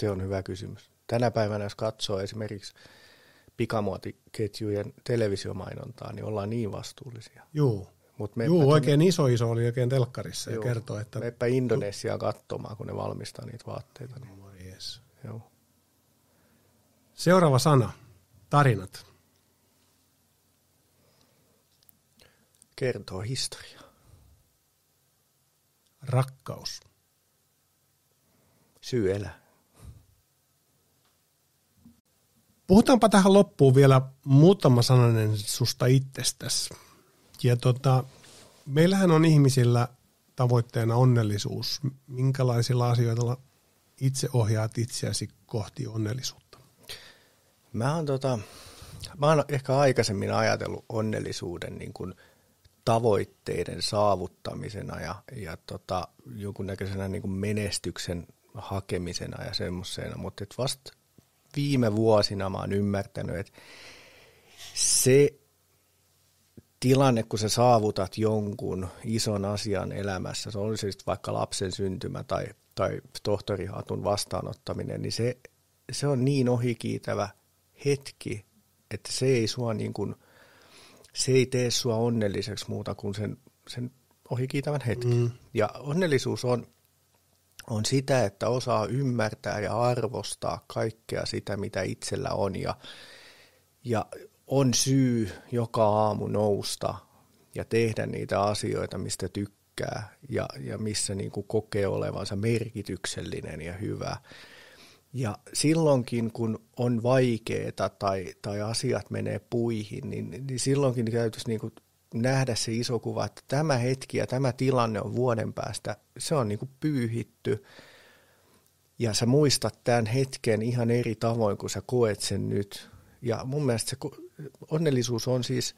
se on hyvä kysymys. Tänä päivänä, jos katsoo esimerkiksi pikamuotiketjujen televisiomainontaa, niin ollaan niin vastuullisia.
Juu,
Mut
Juu oikein iso iso oli oikein telkkarissa ja kertoo, että...
Meppä Indonesiaan katsomaan, kun ne valmistaa niitä vaatteita. Niin,
Oh, yes.
joo.
Seuraava sana, tarinat.
Kertoo historiaa.
Rakkaus.
Syy elää.
Puhutaanpa tähän loppuun vielä muutama sananen susta itsestäsi. Ja tota, meillähän on ihmisillä tavoitteena onnellisuus. Minkälaisilla asioilla itse ohjaat itseäsi kohti onnellisuutta?
Mä oon, tota, mä oon ehkä aikaisemmin ajatellut onnellisuuden niin kuin tavoitteiden saavuttamisena ja, ja tota, jonkunnäköisenä niin kuin menestyksen hakemisena ja semmoisena, mutta vasta viime vuosina mä oon ymmärtänyt, että se tilanne, kun sä saavutat jonkun ison asian elämässä, se on siis vaikka lapsen syntymä tai, tai tohtorihatun vastaanottaminen, niin se, se on niin ohikiitävä hetki, että se ei sua niin kuin, se ei tee sua onnelliseksi muuta kuin sen, sen ohikiitävän hetken. Mm. Ja onnellisuus on, on sitä, että osaa ymmärtää ja arvostaa kaikkea sitä, mitä itsellä on ja, ja on syy joka aamu nousta ja tehdä niitä asioita, mistä tykkää ja, ja missä niin kuin kokee olevansa merkityksellinen ja hyvä. Ja silloinkin, kun on vaikeaa tai, tai asiat menee puihin, niin, niin silloinkin täytyisi niin kuin nähdä se iso kuva, että tämä hetki ja tämä tilanne on vuoden päästä, se on niin kuin pyyhitty. Ja sä muistat tämän hetken ihan eri tavoin, kun sä koet sen nyt. Ja mun mielestä se onnellisuus on siis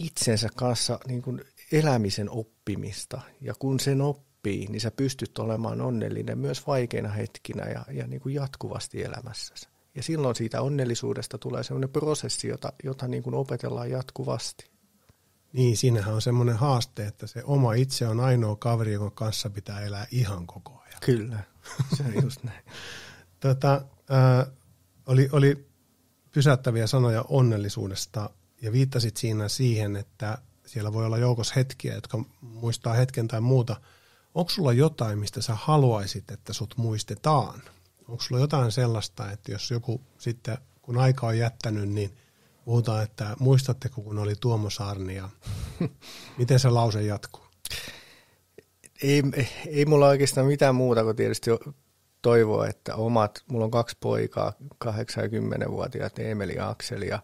itsensä kanssa niin kuin elämisen oppimista. Ja kun sen oppii, niin sä pystyt olemaan onnellinen myös vaikeina hetkinä ja, ja niin kuin jatkuvasti elämässäsi. Ja silloin siitä onnellisuudesta tulee sellainen prosessi, jota, jota niin kuin opetellaan jatkuvasti.
Niin, siinähän on semmoinen haaste, että se oma itse on ainoa kaveri, jonka kanssa pitää elää ihan koko ajan.
Kyllä, se on just näin.
tota, äh, oli, oli pysäyttäviä sanoja onnellisuudesta ja viittasit siinä siihen, että siellä voi olla joukossa hetkiä, jotka muistaa hetken tai muuta onko sulla jotain, mistä sä haluaisit, että sut muistetaan? Onko sulla jotain sellaista, että jos joku sitten, kun aika on jättänyt, niin puhutaan, että muistatteko, kun oli Tuomo Saarni ja miten se lause jatkuu?
Ei, ei mulla oikeastaan mitään muuta kuin tietysti toivoa, että omat, mulla on kaksi poikaa, 80-vuotiaat Emeli ja Akseli ja,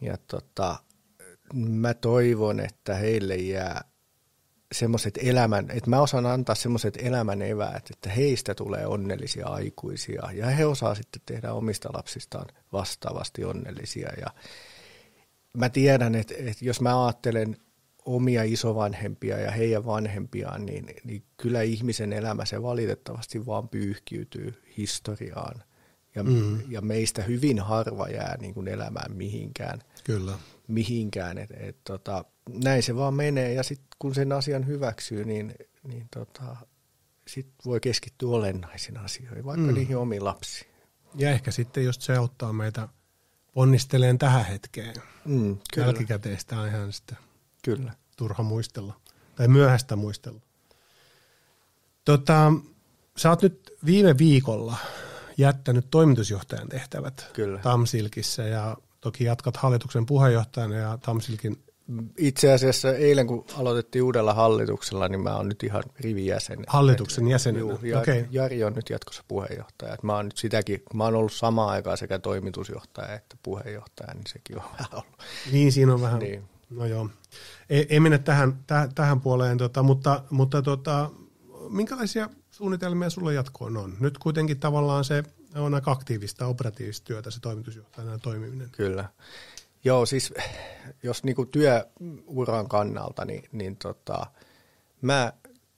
ja tota, mä toivon, että heille jää semmoiset elämän, että mä osaan antaa semmoiset elämän eväät, että heistä tulee onnellisia aikuisia ja he osaa sitten tehdä omista lapsistaan vastaavasti onnellisia ja mä tiedän, että, että jos mä ajattelen omia isovanhempia ja heidän vanhempiaan, niin, niin kyllä ihmisen elämä se valitettavasti vaan pyyhkiytyy historiaan. Ja, mm. ja meistä hyvin harva jää niin kuin elämään mihinkään.
Kyllä.
mihinkään. Et, et, tota, näin se vaan menee ja sitten kun sen asian hyväksyy, niin, niin tota, sit voi keskittyä olennaisiin asioihin, vaikka mm. niihin omiin lapsiin.
Ja ehkä sitten just se auttaa meitä ponnisteleen tähän hetkeen.
Mm, kyllä.
Jälkikäteistä on ihan sitä
Kyllä.
turha muistella. Tai myöhäistä muistella. Tota, sä oot nyt viime viikolla jättänyt toimitusjohtajan tehtävät
Kyllä.
Tamsilkissä ja toki jatkat hallituksen puheenjohtajana ja Tamsilkin
Itse asiassa eilen, kun aloitettiin uudella hallituksella, niin mä oon nyt ihan rivijäsen.
Hallituksen jäsenenä?
Juu, Jari,
Okei.
Jari on nyt jatkossa puheenjohtaja. Et mä oon nyt sitäkin, mä oon ollut samaan aikaan sekä toimitusjohtaja että puheenjohtaja, niin sekin on vähän ollut.
Niin, siinä on vähän.
Niin.
No joo. Ei, ei mennä tähän, täh, tähän puoleen, tota, mutta, mutta tota, minkälaisia suunnitelmia sulla jatkoon on? Nyt kuitenkin tavallaan se on aika aktiivista, operatiivista työtä se toimitusjohtajana toimiminen.
Kyllä. Joo, siis jos niinku työuran kannalta, niin, niin tota, mä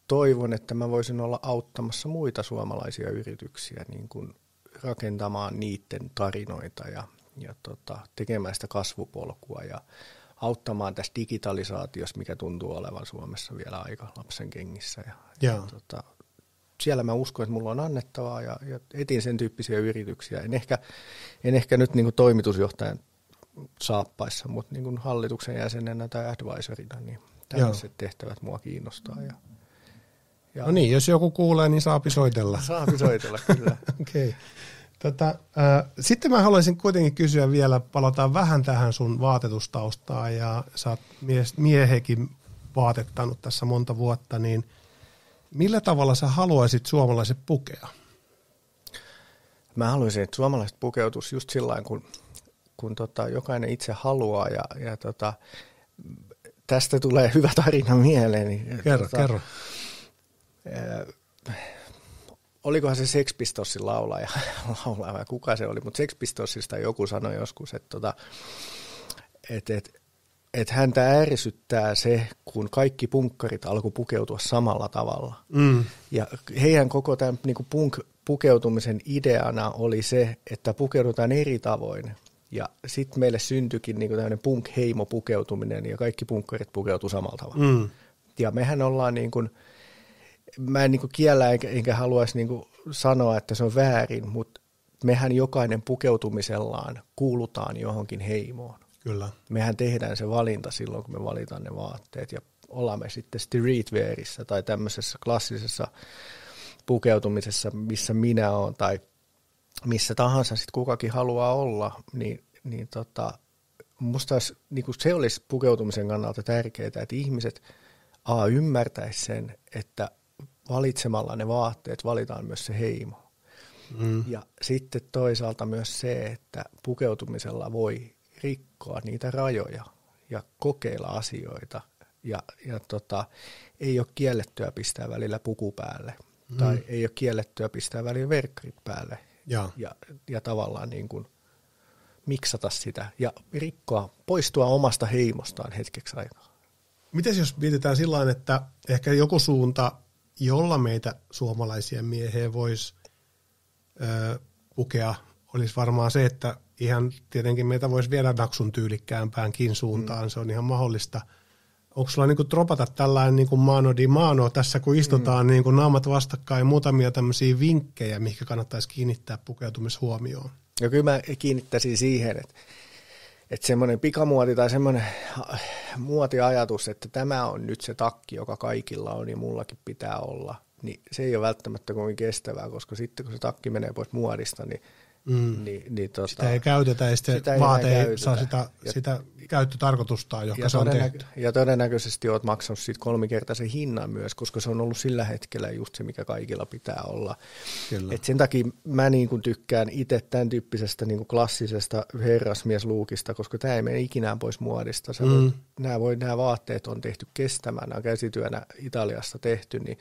toivon, että mä voisin olla auttamassa muita suomalaisia yrityksiä niin kuin rakentamaan niiden tarinoita ja, ja tota, tekemään sitä kasvupolkua ja auttamaan tässä digitalisaatiossa, mikä tuntuu olevan Suomessa vielä aika lapsen kengissä. Ja, ja
Joo.
tota, siellä mä uskon, että mulla on annettavaa ja, ja etin sen tyyppisiä yrityksiä. En ehkä, en ehkä nyt niin kuin toimitusjohtajan saappaissa, mutta niin kuin hallituksen jäsenenä tai advisorina, niin tällaiset tehtävät mua kiinnostaa. Ja, ja
No niin, jos joku kuulee, niin saapi soitella.
Saapi soitella, kyllä.
Okei. Okay. Tota, äh, sitten mä haluaisin kuitenkin kysyä vielä, palataan vähän tähän sun vaatetustaustaan ja sä oot mies, miehekin vaatettanut tässä monta vuotta, niin millä tavalla sä haluaisit suomalaiset pukea?
Mä haluaisin, että suomalaiset pukeutus just sillä kun, kun tota, jokainen itse haluaa ja, ja tota, tästä tulee hyvä tarina mieleen.
Kerro,
tota,
kerro.
Äh, olikohan se Sex Pistolsin laulaja, laulaja vai kuka se oli, mutta Sex Pistolsista joku sanoi joskus, että tota, et, et, et häntä ärsyttää se, kun kaikki punkkarit alkoi pukeutua samalla tavalla.
Mm.
Ja heidän koko tämän niin punk pukeutumisen ideana oli se, että pukeudutaan eri tavoin. Ja sitten meille syntyikin niin tämmöinen punk-heimo pukeutuminen ja kaikki punkkarit pukeutuu samalla tavalla.
Mm.
Ja mehän ollaan niin kuin, mä en niin kuin kiellä enkä, enkä haluaisi niin kuin sanoa, että se on väärin, mutta mehän jokainen pukeutumisellaan kuulutaan johonkin heimoon.
Kyllä.
Mehän tehdään se valinta silloin, kun me valitaan ne vaatteet ja ollaan me sitten streetwearissa tai tämmöisessä klassisessa pukeutumisessa, missä minä olen tai missä tahansa sitten kukakin haluaa olla, niin, niin tota, musta olisi, niin kuin se olisi pukeutumisen kannalta tärkeää, että ihmiset A ymmärtäisi sen, että valitsemalla ne vaatteet valitaan myös se heimo.
Mm.
Ja sitten toisaalta myös se, että pukeutumisella voi rikkoa niitä rajoja ja kokeilla asioita. Ja, ja tota, ei ole kiellettyä pistää välillä puku päälle. Mm. Tai ei ole kiellettyä pistää välillä verkkarit päälle.
Ja.
Ja, ja tavallaan niin kuin miksata sitä ja rikkoa, poistua omasta heimostaan hetkeksi aikaa.
Miten jos mietitään sillä tavalla, että ehkä joku suunta, jolla meitä suomalaisia miehiä voisi ö, pukea, olisi varmaan se, että ihan tietenkin meitä voisi viedä naksun tyylikkäämpäänkin suuntaan, mm. se on ihan mahdollista. Onko sulla niinku dropata tällainen niinku mano di mano tässä, kun istutaan mm. niinku naamat vastakkain, muutamia tämmöisiä vinkkejä, mihin kannattaisi kiinnittää pukeutumishuomioon?
Ja kyllä mä kiinnittäisin siihen, että, että semmoinen pikamuoti tai semmoinen muotiajatus, että tämä on nyt se takki, joka kaikilla on ja mullakin pitää olla, niin se ei ole välttämättä kovin kestävää, koska sitten kun se takki menee pois muodista, niin
Mm.
Niin, niin tota,
sitä ei käytetä ja sitten
sitä
vaate ei
käytetä.
saa sitä,
Ja-
sitä käyttötarkoitustaan, johon se on
todennä-
tehty.
ja todennäköisesti olet maksanut siitä kolmikertaisen hinnan myös, koska se on ollut sillä hetkellä just se, mikä kaikilla pitää olla.
Kyllä.
Et sen takia mä niin kuin tykkään itse tämän tyyppisestä niin kuin klassisesta herrasmiesluukista, koska tämä ei mene ikinä pois muodista.
Mm.
mm. nämä, voi, nämä vaatteet on tehty kestämään, nämä on käsityönä Italiassa tehty, niin,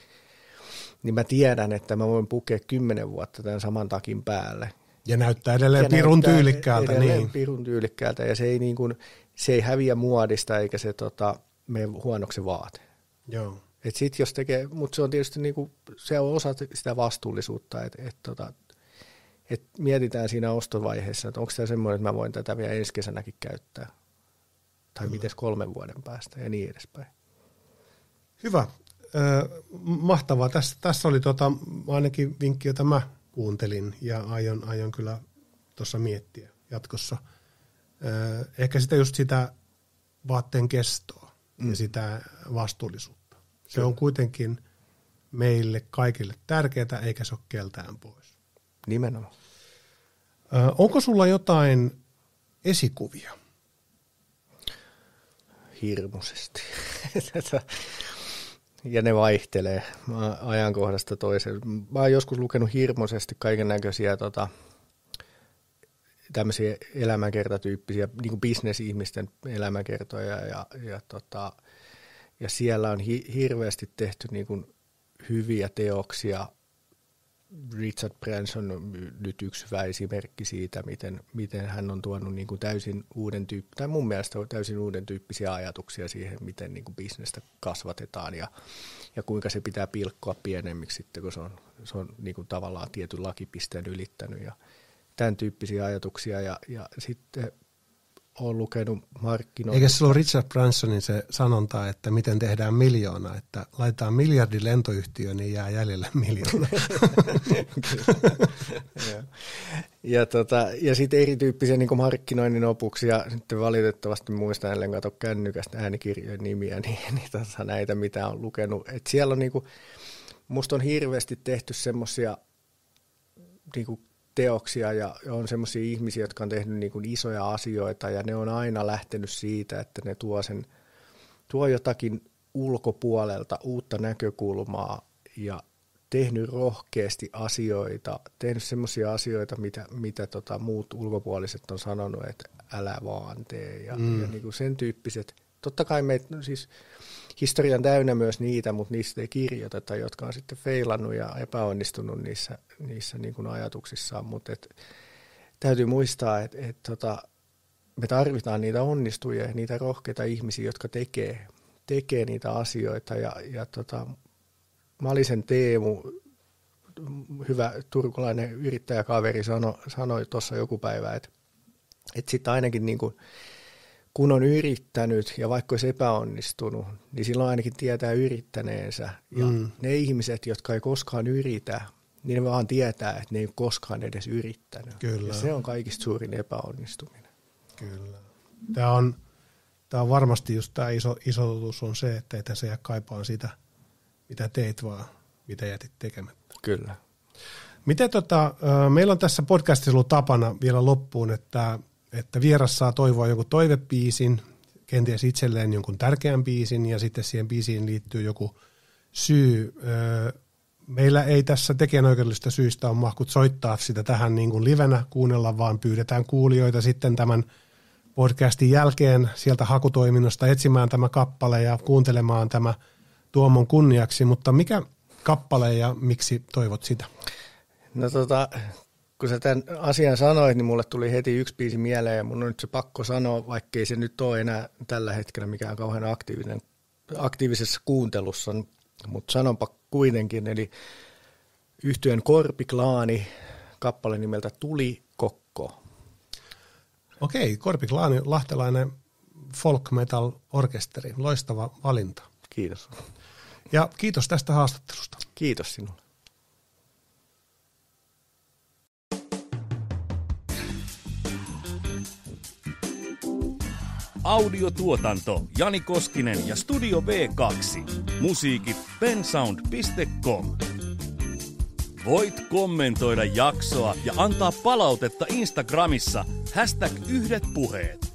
niin mä tiedän, että mä voin pukea kymmenen vuotta tämän saman takin päälle.
Ja näyttää edelleen
Ja
pirun
näyttää
tyylikkäältä.
edelleen
Niin.
Pirun tyylikkäältä ja se ei, niin kuin, se ei häviä muodista eikä se tota, mene huonoksi se vaate.
Joo.
Et sit jos tekee, mutta se on tietysti niinku, se on osa sitä vastuullisuutta, että et, tota, et mietitään siinä ostovaiheessa, että onko tämä semmoinen, että mä voin tätä vielä ensi kesänäkin käyttää. Tai miten kolmen vuoden päästä ja niin edespäin.
Hyvä. Ö, mahtavaa. Tässä, tässä oli tota, ainakin vinkki, jota mä kuuntelin ja aion, aion kyllä tuossa miettiä jatkossa. Ehkä sitä just sitä vaatteen kestoa mm. ja sitä vastuullisuutta. Se
Kyllä.
on kuitenkin meille kaikille tärkeää, eikä se ole keltään pois.
Nimenomaan.
Ö, onko sulla jotain esikuvia?
Hirmuisesti. Ja ne vaihtelee ajankohdasta toiseen. Mä oon joskus lukenut hirmuisesti kaiken näköisiä tota, tämmöisiä elämänkertatyyppisiä, niin kuin bisnesihmisten elämänkertoja ja, ja, tota, ja siellä on hi- hirveästi tehty niin kuin hyviä teoksia. Richard Branson on nyt yksi hyvä esimerkki siitä, miten, miten hän on tuonut niin kuin täysin uuden tyyppi, tai mun mielestä täysin uuden tyyppisiä ajatuksia siihen, miten niin kuin bisnestä kasvatetaan ja, ja kuinka se pitää pilkkoa pienemmiksi sitten, kun se on, se on niin kuin tavallaan tietyn lakipisteen ylittänyt ja tämän tyyppisiä ajatuksia. Ja, ja sitten olen lukenut markkinoita.
Eikä se ole Richard Bransonin se sanonta, että miten tehdään miljoona, että laitetaan miljardi lentoyhtiöön, niin jää jäljelle miljoona.
Joo. ja, tota, ja sitten erityyppisiä niin markkinoinnin opuksia, sitten valitettavasti muistan ellen katso kännykästä äänikirjojen nimiä, niin, niin tota, näitä mitä on lukenut. Et siellä on niin kuin, musta on hirveästi tehty semmoisia niin kuin teoksia ja on semmoisia ihmisiä, jotka on tehnyt niin kuin isoja asioita ja ne on aina lähtenyt siitä, että ne tuo, sen, tuo jotakin ulkopuolelta uutta näkökulmaa ja tehnyt rohkeasti asioita, tehnyt semmoisia asioita, mitä, mitä tota muut ulkopuoliset on sanonut, että älä vaan tee ja, mm. ja niin kuin sen tyyppiset. Totta kai me, no siis historian täynnä myös niitä, mutta niistä ei kirjoiteta, jotka on sitten feilannut ja epäonnistunut niissä, niissä niin kuin ajatuksissaan, mutta et, täytyy muistaa, että et, tota, me tarvitaan niitä onnistujia ja niitä rohkeita ihmisiä, jotka tekee, tekee niitä asioita. Ja, ja tota, Malisen Teemu, hyvä turkulainen yrittäjäkaveri sano, sanoi tuossa joku päivä, että, että sitten ainakin niin kuin, kun on yrittänyt ja vaikka olisi epäonnistunut, niin silloin ainakin tietää yrittäneensä. Ja
Mm.
ne ihmiset, jotka ei koskaan yritä, niin ne vaan tietää, että ne ei ole koskaan edes yrittänyt.
Kyllä.
Ja se on kaikista suurin epäonnistuminen.
Kyllä. Tämä on, tämä on varmasti just tämä iso, iso totuus on se, että ei se jää kaipaan sitä, mitä teit, vaan mitä jätit tekemättä.
Kyllä.
Miten tota, meillä on tässä podcastissa ollut tapana vielä loppuun, että, että vieras saa toivoa jonkun toivepiisin, kenties itselleen jonkun tärkeän biisin ja sitten siihen biisiin liittyy joku syy. Meillä ei tässä tekijänoikeudellisista syistä ole mahkut soittaa sitä tähän niin kuin livenä kuunnella, vaan pyydetään kuulijoita sitten tämän podcastin jälkeen sieltä hakutoiminnasta etsimään tämä kappale ja kuuntelemaan tämä Tuomon kunniaksi, mutta mikä kappale ja miksi toivot sitä?
No tota, kun sä tämän asian sanoit, niin mulle tuli heti yksi biisi mieleen ja mun on nyt se pakko sanoa, vaikkei se nyt ole enää tällä hetkellä mikään kauhean aktiivinen, aktiivisessa kuuntelussa, mutta sanonpa kuitenkin, eli yhtyön Korpiklaani kappale nimeltä Tuli Kokko.
Okei, Korpi Klaani, lahtelainen folk metal orkesteri, loistava valinta.
Kiitos.
Ja kiitos tästä haastattelusta.
Kiitos sinulle.
Audiotuotanto Jani Koskinen ja Studio V2. Musiikit bensound.com. Voit kommentoida jaksoa ja antaa palautetta Instagramissa hashtag yhdet puheet.